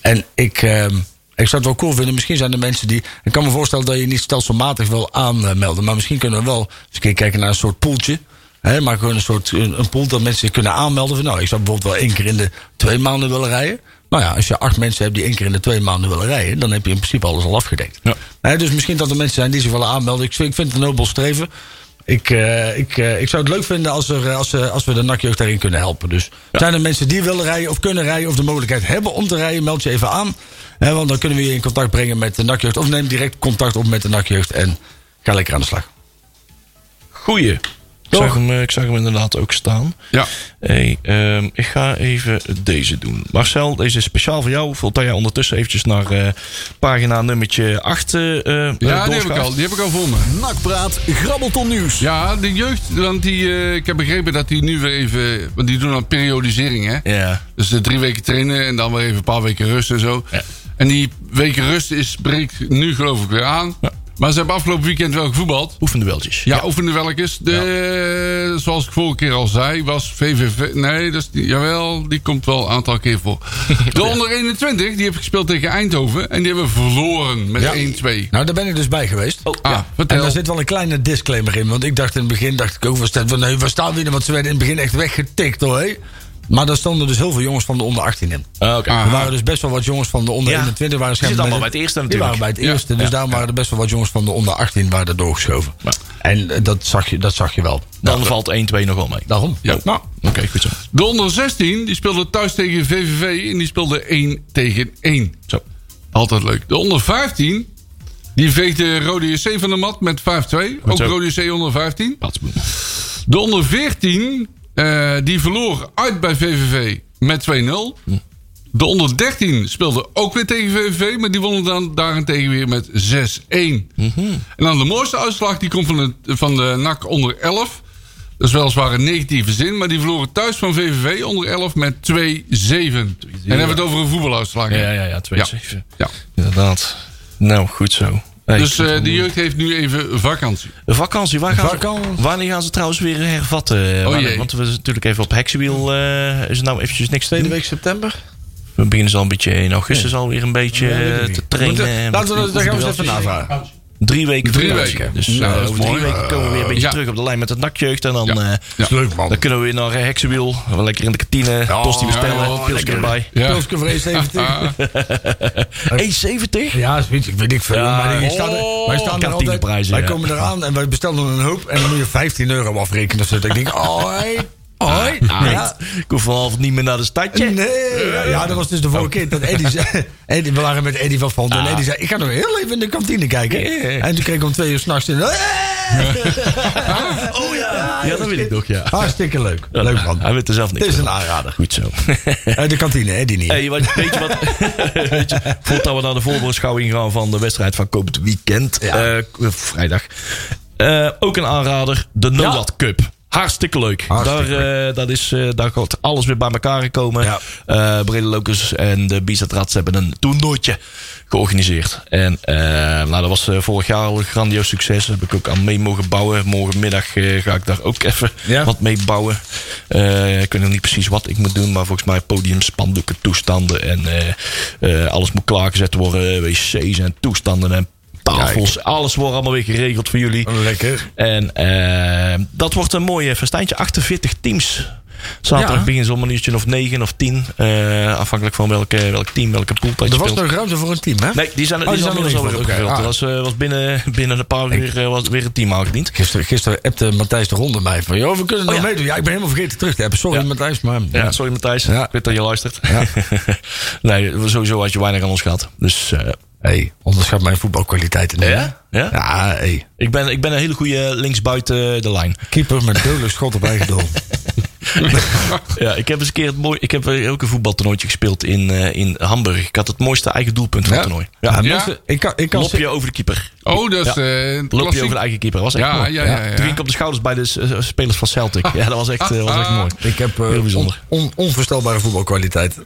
En ik, ehm, ik zou het wel cool vinden. Misschien zijn er mensen die. Ik kan me voorstellen dat je niet stelselmatig wil aanmelden. Maar misschien kunnen we wel eens een keer kijken naar een soort poeltje. Hè, maar gewoon een soort een, een pool dat mensen zich kunnen aanmelden. Van, nou, ik zou bijvoorbeeld wel één keer in de twee maanden willen rijden. Nou ja, als je acht mensen hebt die één keer in de twee maanden willen rijden, dan heb je in principe alles al afgedekt. Ja. Hè, dus misschien dat er mensen zijn die zich willen aanmelden. Ik, vind- ik vind het een nobel streven. Ik, eh, ik, eh, ik zou het leuk vinden als, er, eh, als, eh, als we de nakjeugd daarin kunnen helpen. Dus zijn er mensen die willen rijden of kunnen rijden of de mogelijkheid hebben om te rijden, meld je even aan. Hè, want dan kunnen we je in contact brengen met de nakjeugd. Of neem direct contact op met de nakjeugd en ga lekker aan de slag. Goeie. Ik Toch? zag, hem, eh, ik zag hem inderdaad ook staan. Ja. Hey, ehm, ik ga even deze doen. Marcel, deze is speciaal voor jou. Voelt dat jij ondertussen eventjes naar eh, pagina nummertje 8 eh Ja, die heb, ik al, die heb ik al voor me. Nakpraat, grabbelton nieuws. Ja, de jeugd, want die, eh, ik heb begrepen dat die nu weer even... Want die doen al periodisering, hè? Ja. Dus eh, drie weken trainen en dan weer even een paar weken rust en zo. Ja. En die weken rust is, breekt nu geloof ik weer aan. Ja. Maar ze hebben afgelopen weekend wel gevoetbald. Oefendueltjes. Ja, oefenen welkes. De, Zoals ik vorige keer al zei, was VVV... Nee, dat is niet, jawel, die komt wel een aantal keer voor. [LAUGHS] De onder 21, die heeft gespeeld tegen Eindhoven. En die hebben verloren met Ja. 1-2. Nou, daar ben ik dus bij geweest. Oh, Ah, ja. vertel. En daar zit wel een kleine disclaimer in. Want ik dacht in het begin, dacht ik ook, waar staan, nee, waar staan we in? Want ze werden in het begin echt weggetikt hoor. hé. Maar daar stonden dus heel veel jongens van de onder 18 in. Ah, Oké. Er waren dus best wel wat jongens van de onder Ja. 21. Waren Die zitten allemaal bij het eerste Die natuurlijk. waren bij het Ja. eerste. Dus Ja. daarom waren er best wel wat jongens van de onder 18 waren er doorgeschoven. Ja. En eh, dat zag, je, dat zag je wel. Dan valt 1-2 nog wel mee. Daarom. Ja. Nou, Oké, goed zo. De onder 16, die speelde thuis tegen VVV. En die speelde 1 tegen 1. Zo. Altijd leuk. De onder 15, die veegde Rode JC van de mat met 5-2. Ook. Rode JC onder 15. Patsboem. De onder 14, eh, die verloor uit bij VVV met 2-0. De onder 13 speelde ook weer tegen VVV, maar die wonnen dan daarentegen weer met 6-1. En dan de mooiste uitslag die komt van de, van de NAC onder 11. Dat is weliswaar een negatieve zin, maar die verloren thuis van VVV onder 11 met 2-7. En hebben we het over een voetbaluitslag. Ja, ja, ja, 2 Ja. 7 Ja. Inderdaad. Nou, goed zo. Dus eh, het de jeugd heeft nu even vakantie. Vakantie, waar gaan Vakantie. Ze, wanneer gaan ze trouwens weer hervatten? Wanneer- jee. Want we zijn natuurlijk even op Heksenwiel. eh is er nou eventjes niks te Tweede doen? week september? We beginnen ze al een beetje in augustus alweer een beetje eh, te trainen. Moeten- Laten we dat gaan we eens even navragen. Drie weken Drie vakantie. weken. Dus Nou, eh, over drie mooi. weken komen we weer een beetje ja. terug op de lijn met het nakjeugd. En dan, Ja. eh, Ja. Leuk man. dan kunnen we weer naar eh, Heksenwiel. Wel Lekker in de kantine. tosti bestellen. ja, pilsje lekker. erbij. Ja. Pilske voor 1,70. 1,70? [LAUGHS] Ja, zoiets. Ik weet ik veel. Ja, maar die staan er, oh, wij staan er altijd. Wij ja. komen eraan en wij bestellen een hoop. En dan moet je 15 euro afrekenen. of zo. Ik denk, [LAUGHS] hoi, hoi. Ja. Ik hoef vanavond niet meer naar de stadje. Nee, ja, ja, dat was dus de vorige keer dat Eddie zei... Eddie, we waren met Eddie van Font. En Eddie zei, ik ga nog heel even in de kantine kijken. En toen kreeg ik om twee uur s'nachts in... [LAUGHS] Oh ja. Ja, dat weet ik nog, ja. Hartstikke leuk. Leuk man. Hij weet er zelf niks Het is een aanrader. Goed zo. Uit [LAUGHS] de kantine, Eddie niet. Hey, weet je wat? [LAUGHS] weet je, voordat we naar de voorbeschouwing gaan van de wedstrijd van komend weekend, eh, vrijdag. Eh, ook een aanrader, de NOAD Cup. Hartstikke leuk. Hartstikke daar, eh, dat is, eh, daar gaat alles weer bij elkaar gekomen. Ja. Eh, Brede Locus en de Bizet Rats hebben een toernooitje georganiseerd. En nou, dat was vorig jaar al een grandioos succes. Daar heb ik ook aan mee mogen bouwen. Morgenmiddag ga ik daar ook even Ja. wat mee bouwen. Ik weet nog niet precies wat ik moet doen. Maar volgens mij podium, spandoeken, toestanden. En alles moet klaargezet worden. WC's en toestanden en tafels. Alles wordt allemaal weer geregeld voor jullie. Lekker. En eh, dat wordt een mooie festijntje. 48 teams. Zaterdag Ja. beginnen ze om een uurtje of 9 of 10. eh, afhankelijk van welke, welk team, welke pool dat je Er was speelt. nog ruimte voor een team, hè? Nee, die zijn, Oh, die zijn inmiddels er alweer opgevuld. Dat was, eh, was binnen, binnen een paar uur eh, was weer een team aangediend. Gisteren, gisteren appte Matthijs de Ronde mij van... joh, we kunnen nog Oh, ja. meedoen. Ja, ik ben helemaal vergeten terug te hebben. Sorry Ja. Matthijs, maar... Ja, sorry Matthijs. Ja. Ik weet dat je luistert. Ja. [LAUGHS] nee, sowieso had je weinig aan ons gehad. Dus eh, hey, onderschat mijn voetbalkwaliteiten niet. Ja? Ja? Ja, hey. ik, ben, ik ben een hele goede linksbuiten de lijn. Keeper met dodelijk schot op eigen doel. [LAUGHS] [LAUGHS] Ja, ik heb eens een keer het mooi. Ik heb ook een voetbaltoernooitje gespeeld in, eh, in Hamburg. Ik had het mooiste eigen doelpunt van het toernooi. Ja, Ja, ik kan, ik kan Lopje over de keeper. Oh, dat is Ja. eh, Loop je klassiek. over de eigen keeper. Dat was echt Ja, mooi. ja, ja, ja. Toen ging ik op de schouders bij de eh, spelers van Celtic. Ja, dat was echt, was echt mooi. Ik heb Heel bijzonder. on- on- onvoorstelbare voetbalkwaliteit.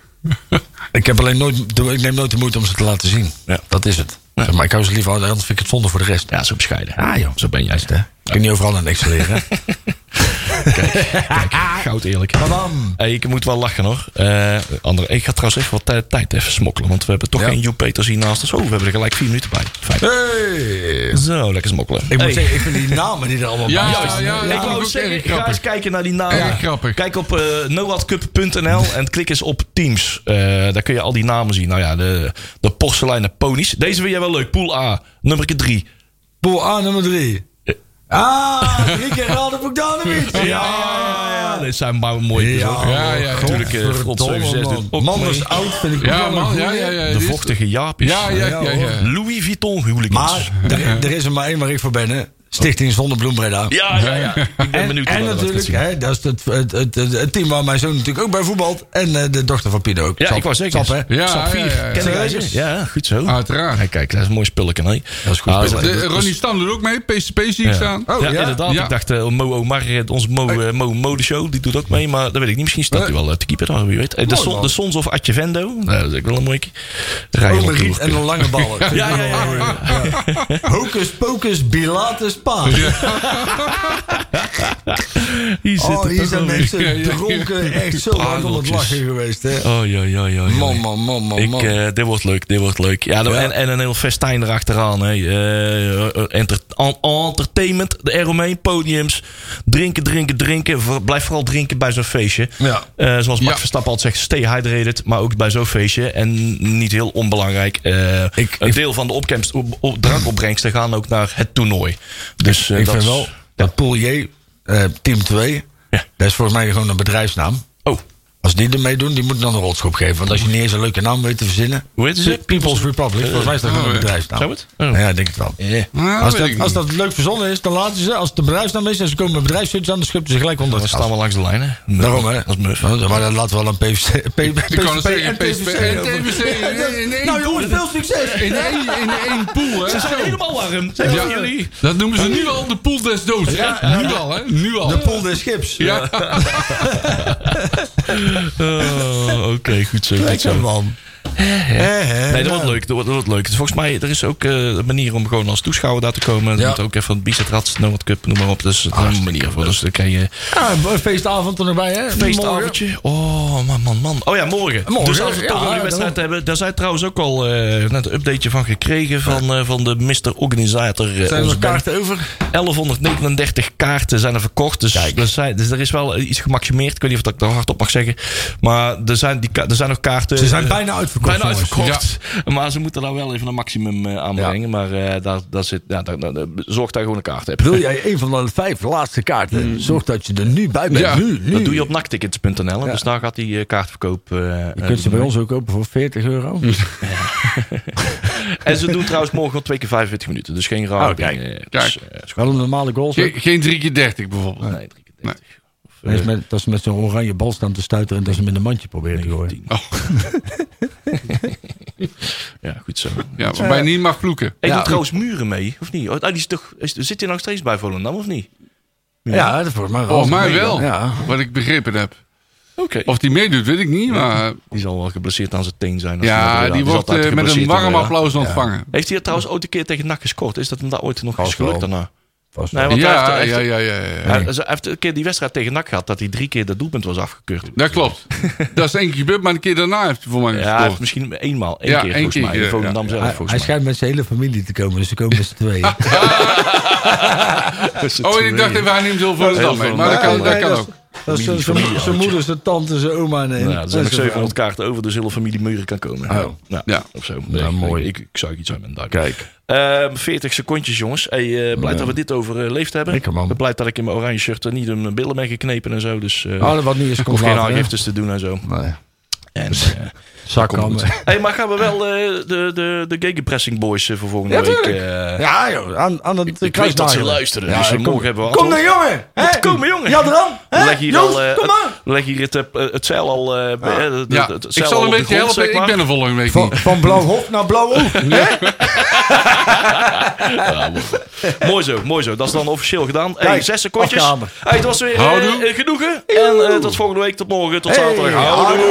ik heb alleen nooit, ik neem nooit de moeite om ze te laten zien. Ja. Dat is het. Maar ik hou ze liever uit, anders vind ik het zonde voor de rest. Ja, zo bescheiden. Ah, joh. Zo ben jij. Hè? Ik kan niet overal aan niks [LAUGHS] Kijk, goud eerlijk. Hey, ik moet wel lachen hoor. Eh André, ik ga trouwens even wat tijd- tijd even smokkelen. Want we hebben toch Ja. geen Joep Peters hier naast ons. Oh, we hebben er gelijk vier minuten bij. Fijn. Hey. Zo, lekker smokkelen. Ik Hey. moet zeggen, ik vind die namen die er allemaal Ja, bij ja, ja, ik wou zeggen, ga eens kijken naar die namen. Grappig. Kijk op uh, noadcup.nl en klik eens op Teams. Eh, daar kun je al die namen zien. Nou ja, de, de porseleinen ponies. Deze vind jij wel leuk. Pool A, nummer 3. Pool A nummer 3. Ah, drie keer Ralde Bogdanovic. Ja, ja, dit zijn maar mooie Ja, ook. Ja, ja, ja. Natuurlijk, eh, God Godverdomme, 76 man. is oud, vind ik Ja, man. Ja, ja, ja. De vochtige Jaapjes. Ja, ja, ja. ja. Louis Vuitton hooligans. Maar er, er is er maar één waar ik voor ben, hè. Stichting Zonnebloem Breda. ja, ja, ja. Ik ben En, benieuwd en natuurlijk, hè, dat is het, het, het, het, het team waar mijn zoon natuurlijk ook bij voetbalt. En eh, de dochter van Pino ook. Ja, Sap- ik wou zeggen. Sap, hè? Ja, Sap 4. ja, ja, ja. Goed zo. Uiteraard. Kijk, kijk, dat is een mooi spulletje. Nee. Dat is goed Ah, De, Ronnie Stam doet ook mee. PCP zie ik Ja. staan. Oh, ja, ja? inderdaad. Ja. Ik dacht, eh, Mo Omar, eh, onze Mo, eh, Mo Modeshow, die doet ook mee. Maar dat weet ik niet. Misschien staat hij wel te keeper daar, wie weet. De, son, de Sons of Atjevendo. Nou, dat is ook wel een mooi. Rijden en een lange bal. [LAUGHS] Ja, ja, ja. ja, [LAUGHS] ja. Hocus pocus bilatus paas. [LAUGHS] Hier zit Oh, hier zijn mensen [LAUGHS] Ja, dronken. Echt zo hard om het lachen geweest, hè. Oh, ja, ja, ja. ja. Man, man, man, man, Ik, eh, dit wordt leuk, dit wordt leuk. Ja. En, en een heel festijn erachteraan. Hè. Eh, enter- en- entertainment, de eromheen, podiums. Drinken, drinken, drinken. Blijf vooral drinken bij zo'n feestje. Ja. Eh, zoals Max. Verstappen altijd zegt, stay hydrated. Maar ook bij zo'n feestje. En niet heel onbelangrijk. Ik- een deel van de opkomst, op, op, drankopbrengsten gaan ook naar het toernooi. Dus eh, ik vind wel dat J, eh, team 2, Ja. dat is volgens mij gewoon een bedrijfsnaam. Als die ermee doen, die moeten dan een rotschop geven. Want als je niet eens een leuke naam weet te verzinnen. Hoe heet ze? People's Republic. Volgens mij is dat gewoon een bedrijfsnaam. Zou het? Oh. Ja, ik denk het wel. Nou, Als dat, ik als dat leuk verzonnen is, dan laten ze. Als het de bedrijfsnaam is en ze komen met bedrijfsstudies aan, dan schuppen ze gelijk onder Dan staan we langs de lijn, hè? Daarom, hè? Is muf. Maar dan laten we wel een PVC. Ik en één Nou jongens, veel succes! In één, pool, hè? Ze zijn helemaal warm. Jullie? dat noemen ze nu al de pool des doods. Nu al, hè? Nu al. De pool des schips. Ja. [LAUGHS] [LAUGHS] [LAUGHS] Oh, Oké, goed zo. Goed Kijk zo. zo, man. Nee, dat wordt leuk. Dat wordt, dat wordt leuk. Dus volgens mij er is ook eh, een manier om gewoon als toeschouwer daar te komen. Ja. moet ook even een Bizet Rats, Noord Cup, noem maar op. Dus is een manier voor. Dus dan krijg je Ja, feestavond er nog bij, hè? feestavondje. Oh, man, man, man. Oh ja, morgen. Morgen, dus als we het die ja, wedstrijd hebben. Daar zijn trouwens ook al eh, net een updateje van gekregen van, eh, van de Mr. Organisator. Zijn er kaarten over? 1139 kaarten zijn er verkocht. Dus, er, dus er is wel iets gemaximeerd. Ik weet niet of dat ik daar hardop mag zeggen. Maar er zijn, die, er zijn nog kaarten. Ze zijn bijna uitverkocht. Bijna uitverkocht. Maar ze moeten daar wel even een maximum eh, aanbrengen. Maar eh, daar, daar zit, ja, daar, daar- daar- zorg dat je gewoon een kaart hebt. Wil jij een van de vijf laatste kaarten? Zorg dat je er nu bij bent. Ja. Nu, nu. Dat doe je op naktickets.nl. Dus daar gaat die eh, kaartverkoop. eh, Je kunt ze bij ons ook kopen voor 40 euro. [LAUGHS] En ze doen trouwens morgen al twee keer 45 minuten. Dus geen raar. Oh, kijk. Kijk. dus, is Wel een normale goal. Ge- geen 3 keer 30 bijvoorbeeld. Nee, drie keer Nee. 30. Of, Dat is met, dat ze met zo'n oranje bal staan te stuiteren en dat ze hem in een mandje proberen te gooien. [LAUGHS] ja, goed zo. Ja, waarbij je niet mag vloeken. Ja, doet trouwens Muren mee, of niet? Oh, die is toch, is, zit hij nog steeds bij Volendam, of niet? Ja, dat volgens mij wel. Volgens mij wel. Ja. Wat ik begrepen heb. Oké. Of die meedoet, weet ik niet. Maar Die zal wel geblesseerd aan zijn teen zijn. als hij ja, die wordt eh, met een warm applaus ontvangen. Heeft hij het trouwens ooit een keer tegen NAC gescoord? Is dat hem daar ooit nog Vast eens gelukt wel. daarna? Nee, want Ja, ja, ja, ja, ja. hij- hij heeft een keer die wedstrijd tegen NAC gehad dat hij drie keer dat doelpunt was afgekeurd. Dat klopt. [LAUGHS] Dat is één keer gebeurd, maar een keer daarna heeft hij voor mij Ja, gescoord. misschien eenmaal, één Ja, keer één volgens keer, mij. Ja, ja. zelf Hij, volgens hij mij. schijnt met zijn hele familie te komen, dus ze komen met z'n tweeën. [LAUGHS] Oh, ik dacht even, hij neemt heel veel mee. Maar dat kan, dat kan ook. Is- Dat is zijn- moeder, zijn tante, zijn oma en, Ja, er zijn nog zijn 700 kaarten over, dus hele familie Muren kan komen. Oh. Ja, Ja. Of zo. Ja, mooi. Ik, ik zou iets uit mijn. Kijk. Ehm, 40 secondjes, jongens. Hey, eh, blij dat we dit overleefd hebben. Lekker, man. Ik ben blij dat ik in mijn oranje shirt er niet mijn billen ben geknepen en zo. Dus eh Oh, dat wat niet eens ik komt hoef geen aangiftes te doen en zo. Nee. En, [LAUGHS] goed. [LAUGHS] hey, maar gaan we wel eh, de, de, de gegenpressing boys eh, voor volgende Ja, week... eh, Ja, joh, aan, aan het ik weet dat ze luisteren. Ja, dus kom- morgen hebben we Kom dan, jongen! Hè? Komen, jongen. Ja, dan! We leggen hier Joost, al, eh, kom maar! leggen hier het, het zeil al... de- Ja, het ik zal al een de beetje helpen. zeg Ik ben er volgende week Van, niet. van blauw hof naar blauw oog. [LAUGHS] Hè? Mooi zo, mooi zo. Dat is dan officieel gedaan. Hey, Kijk, zes secondjes. Hey, het was weer genoegen. En eh, tot volgende week, tot morgen, tot zaterdag. Houdoe.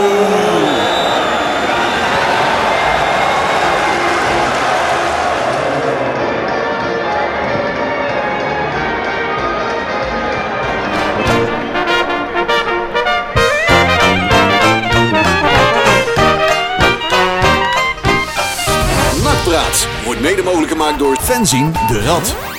Mogelijk gemaakt door Fenzin de Rad.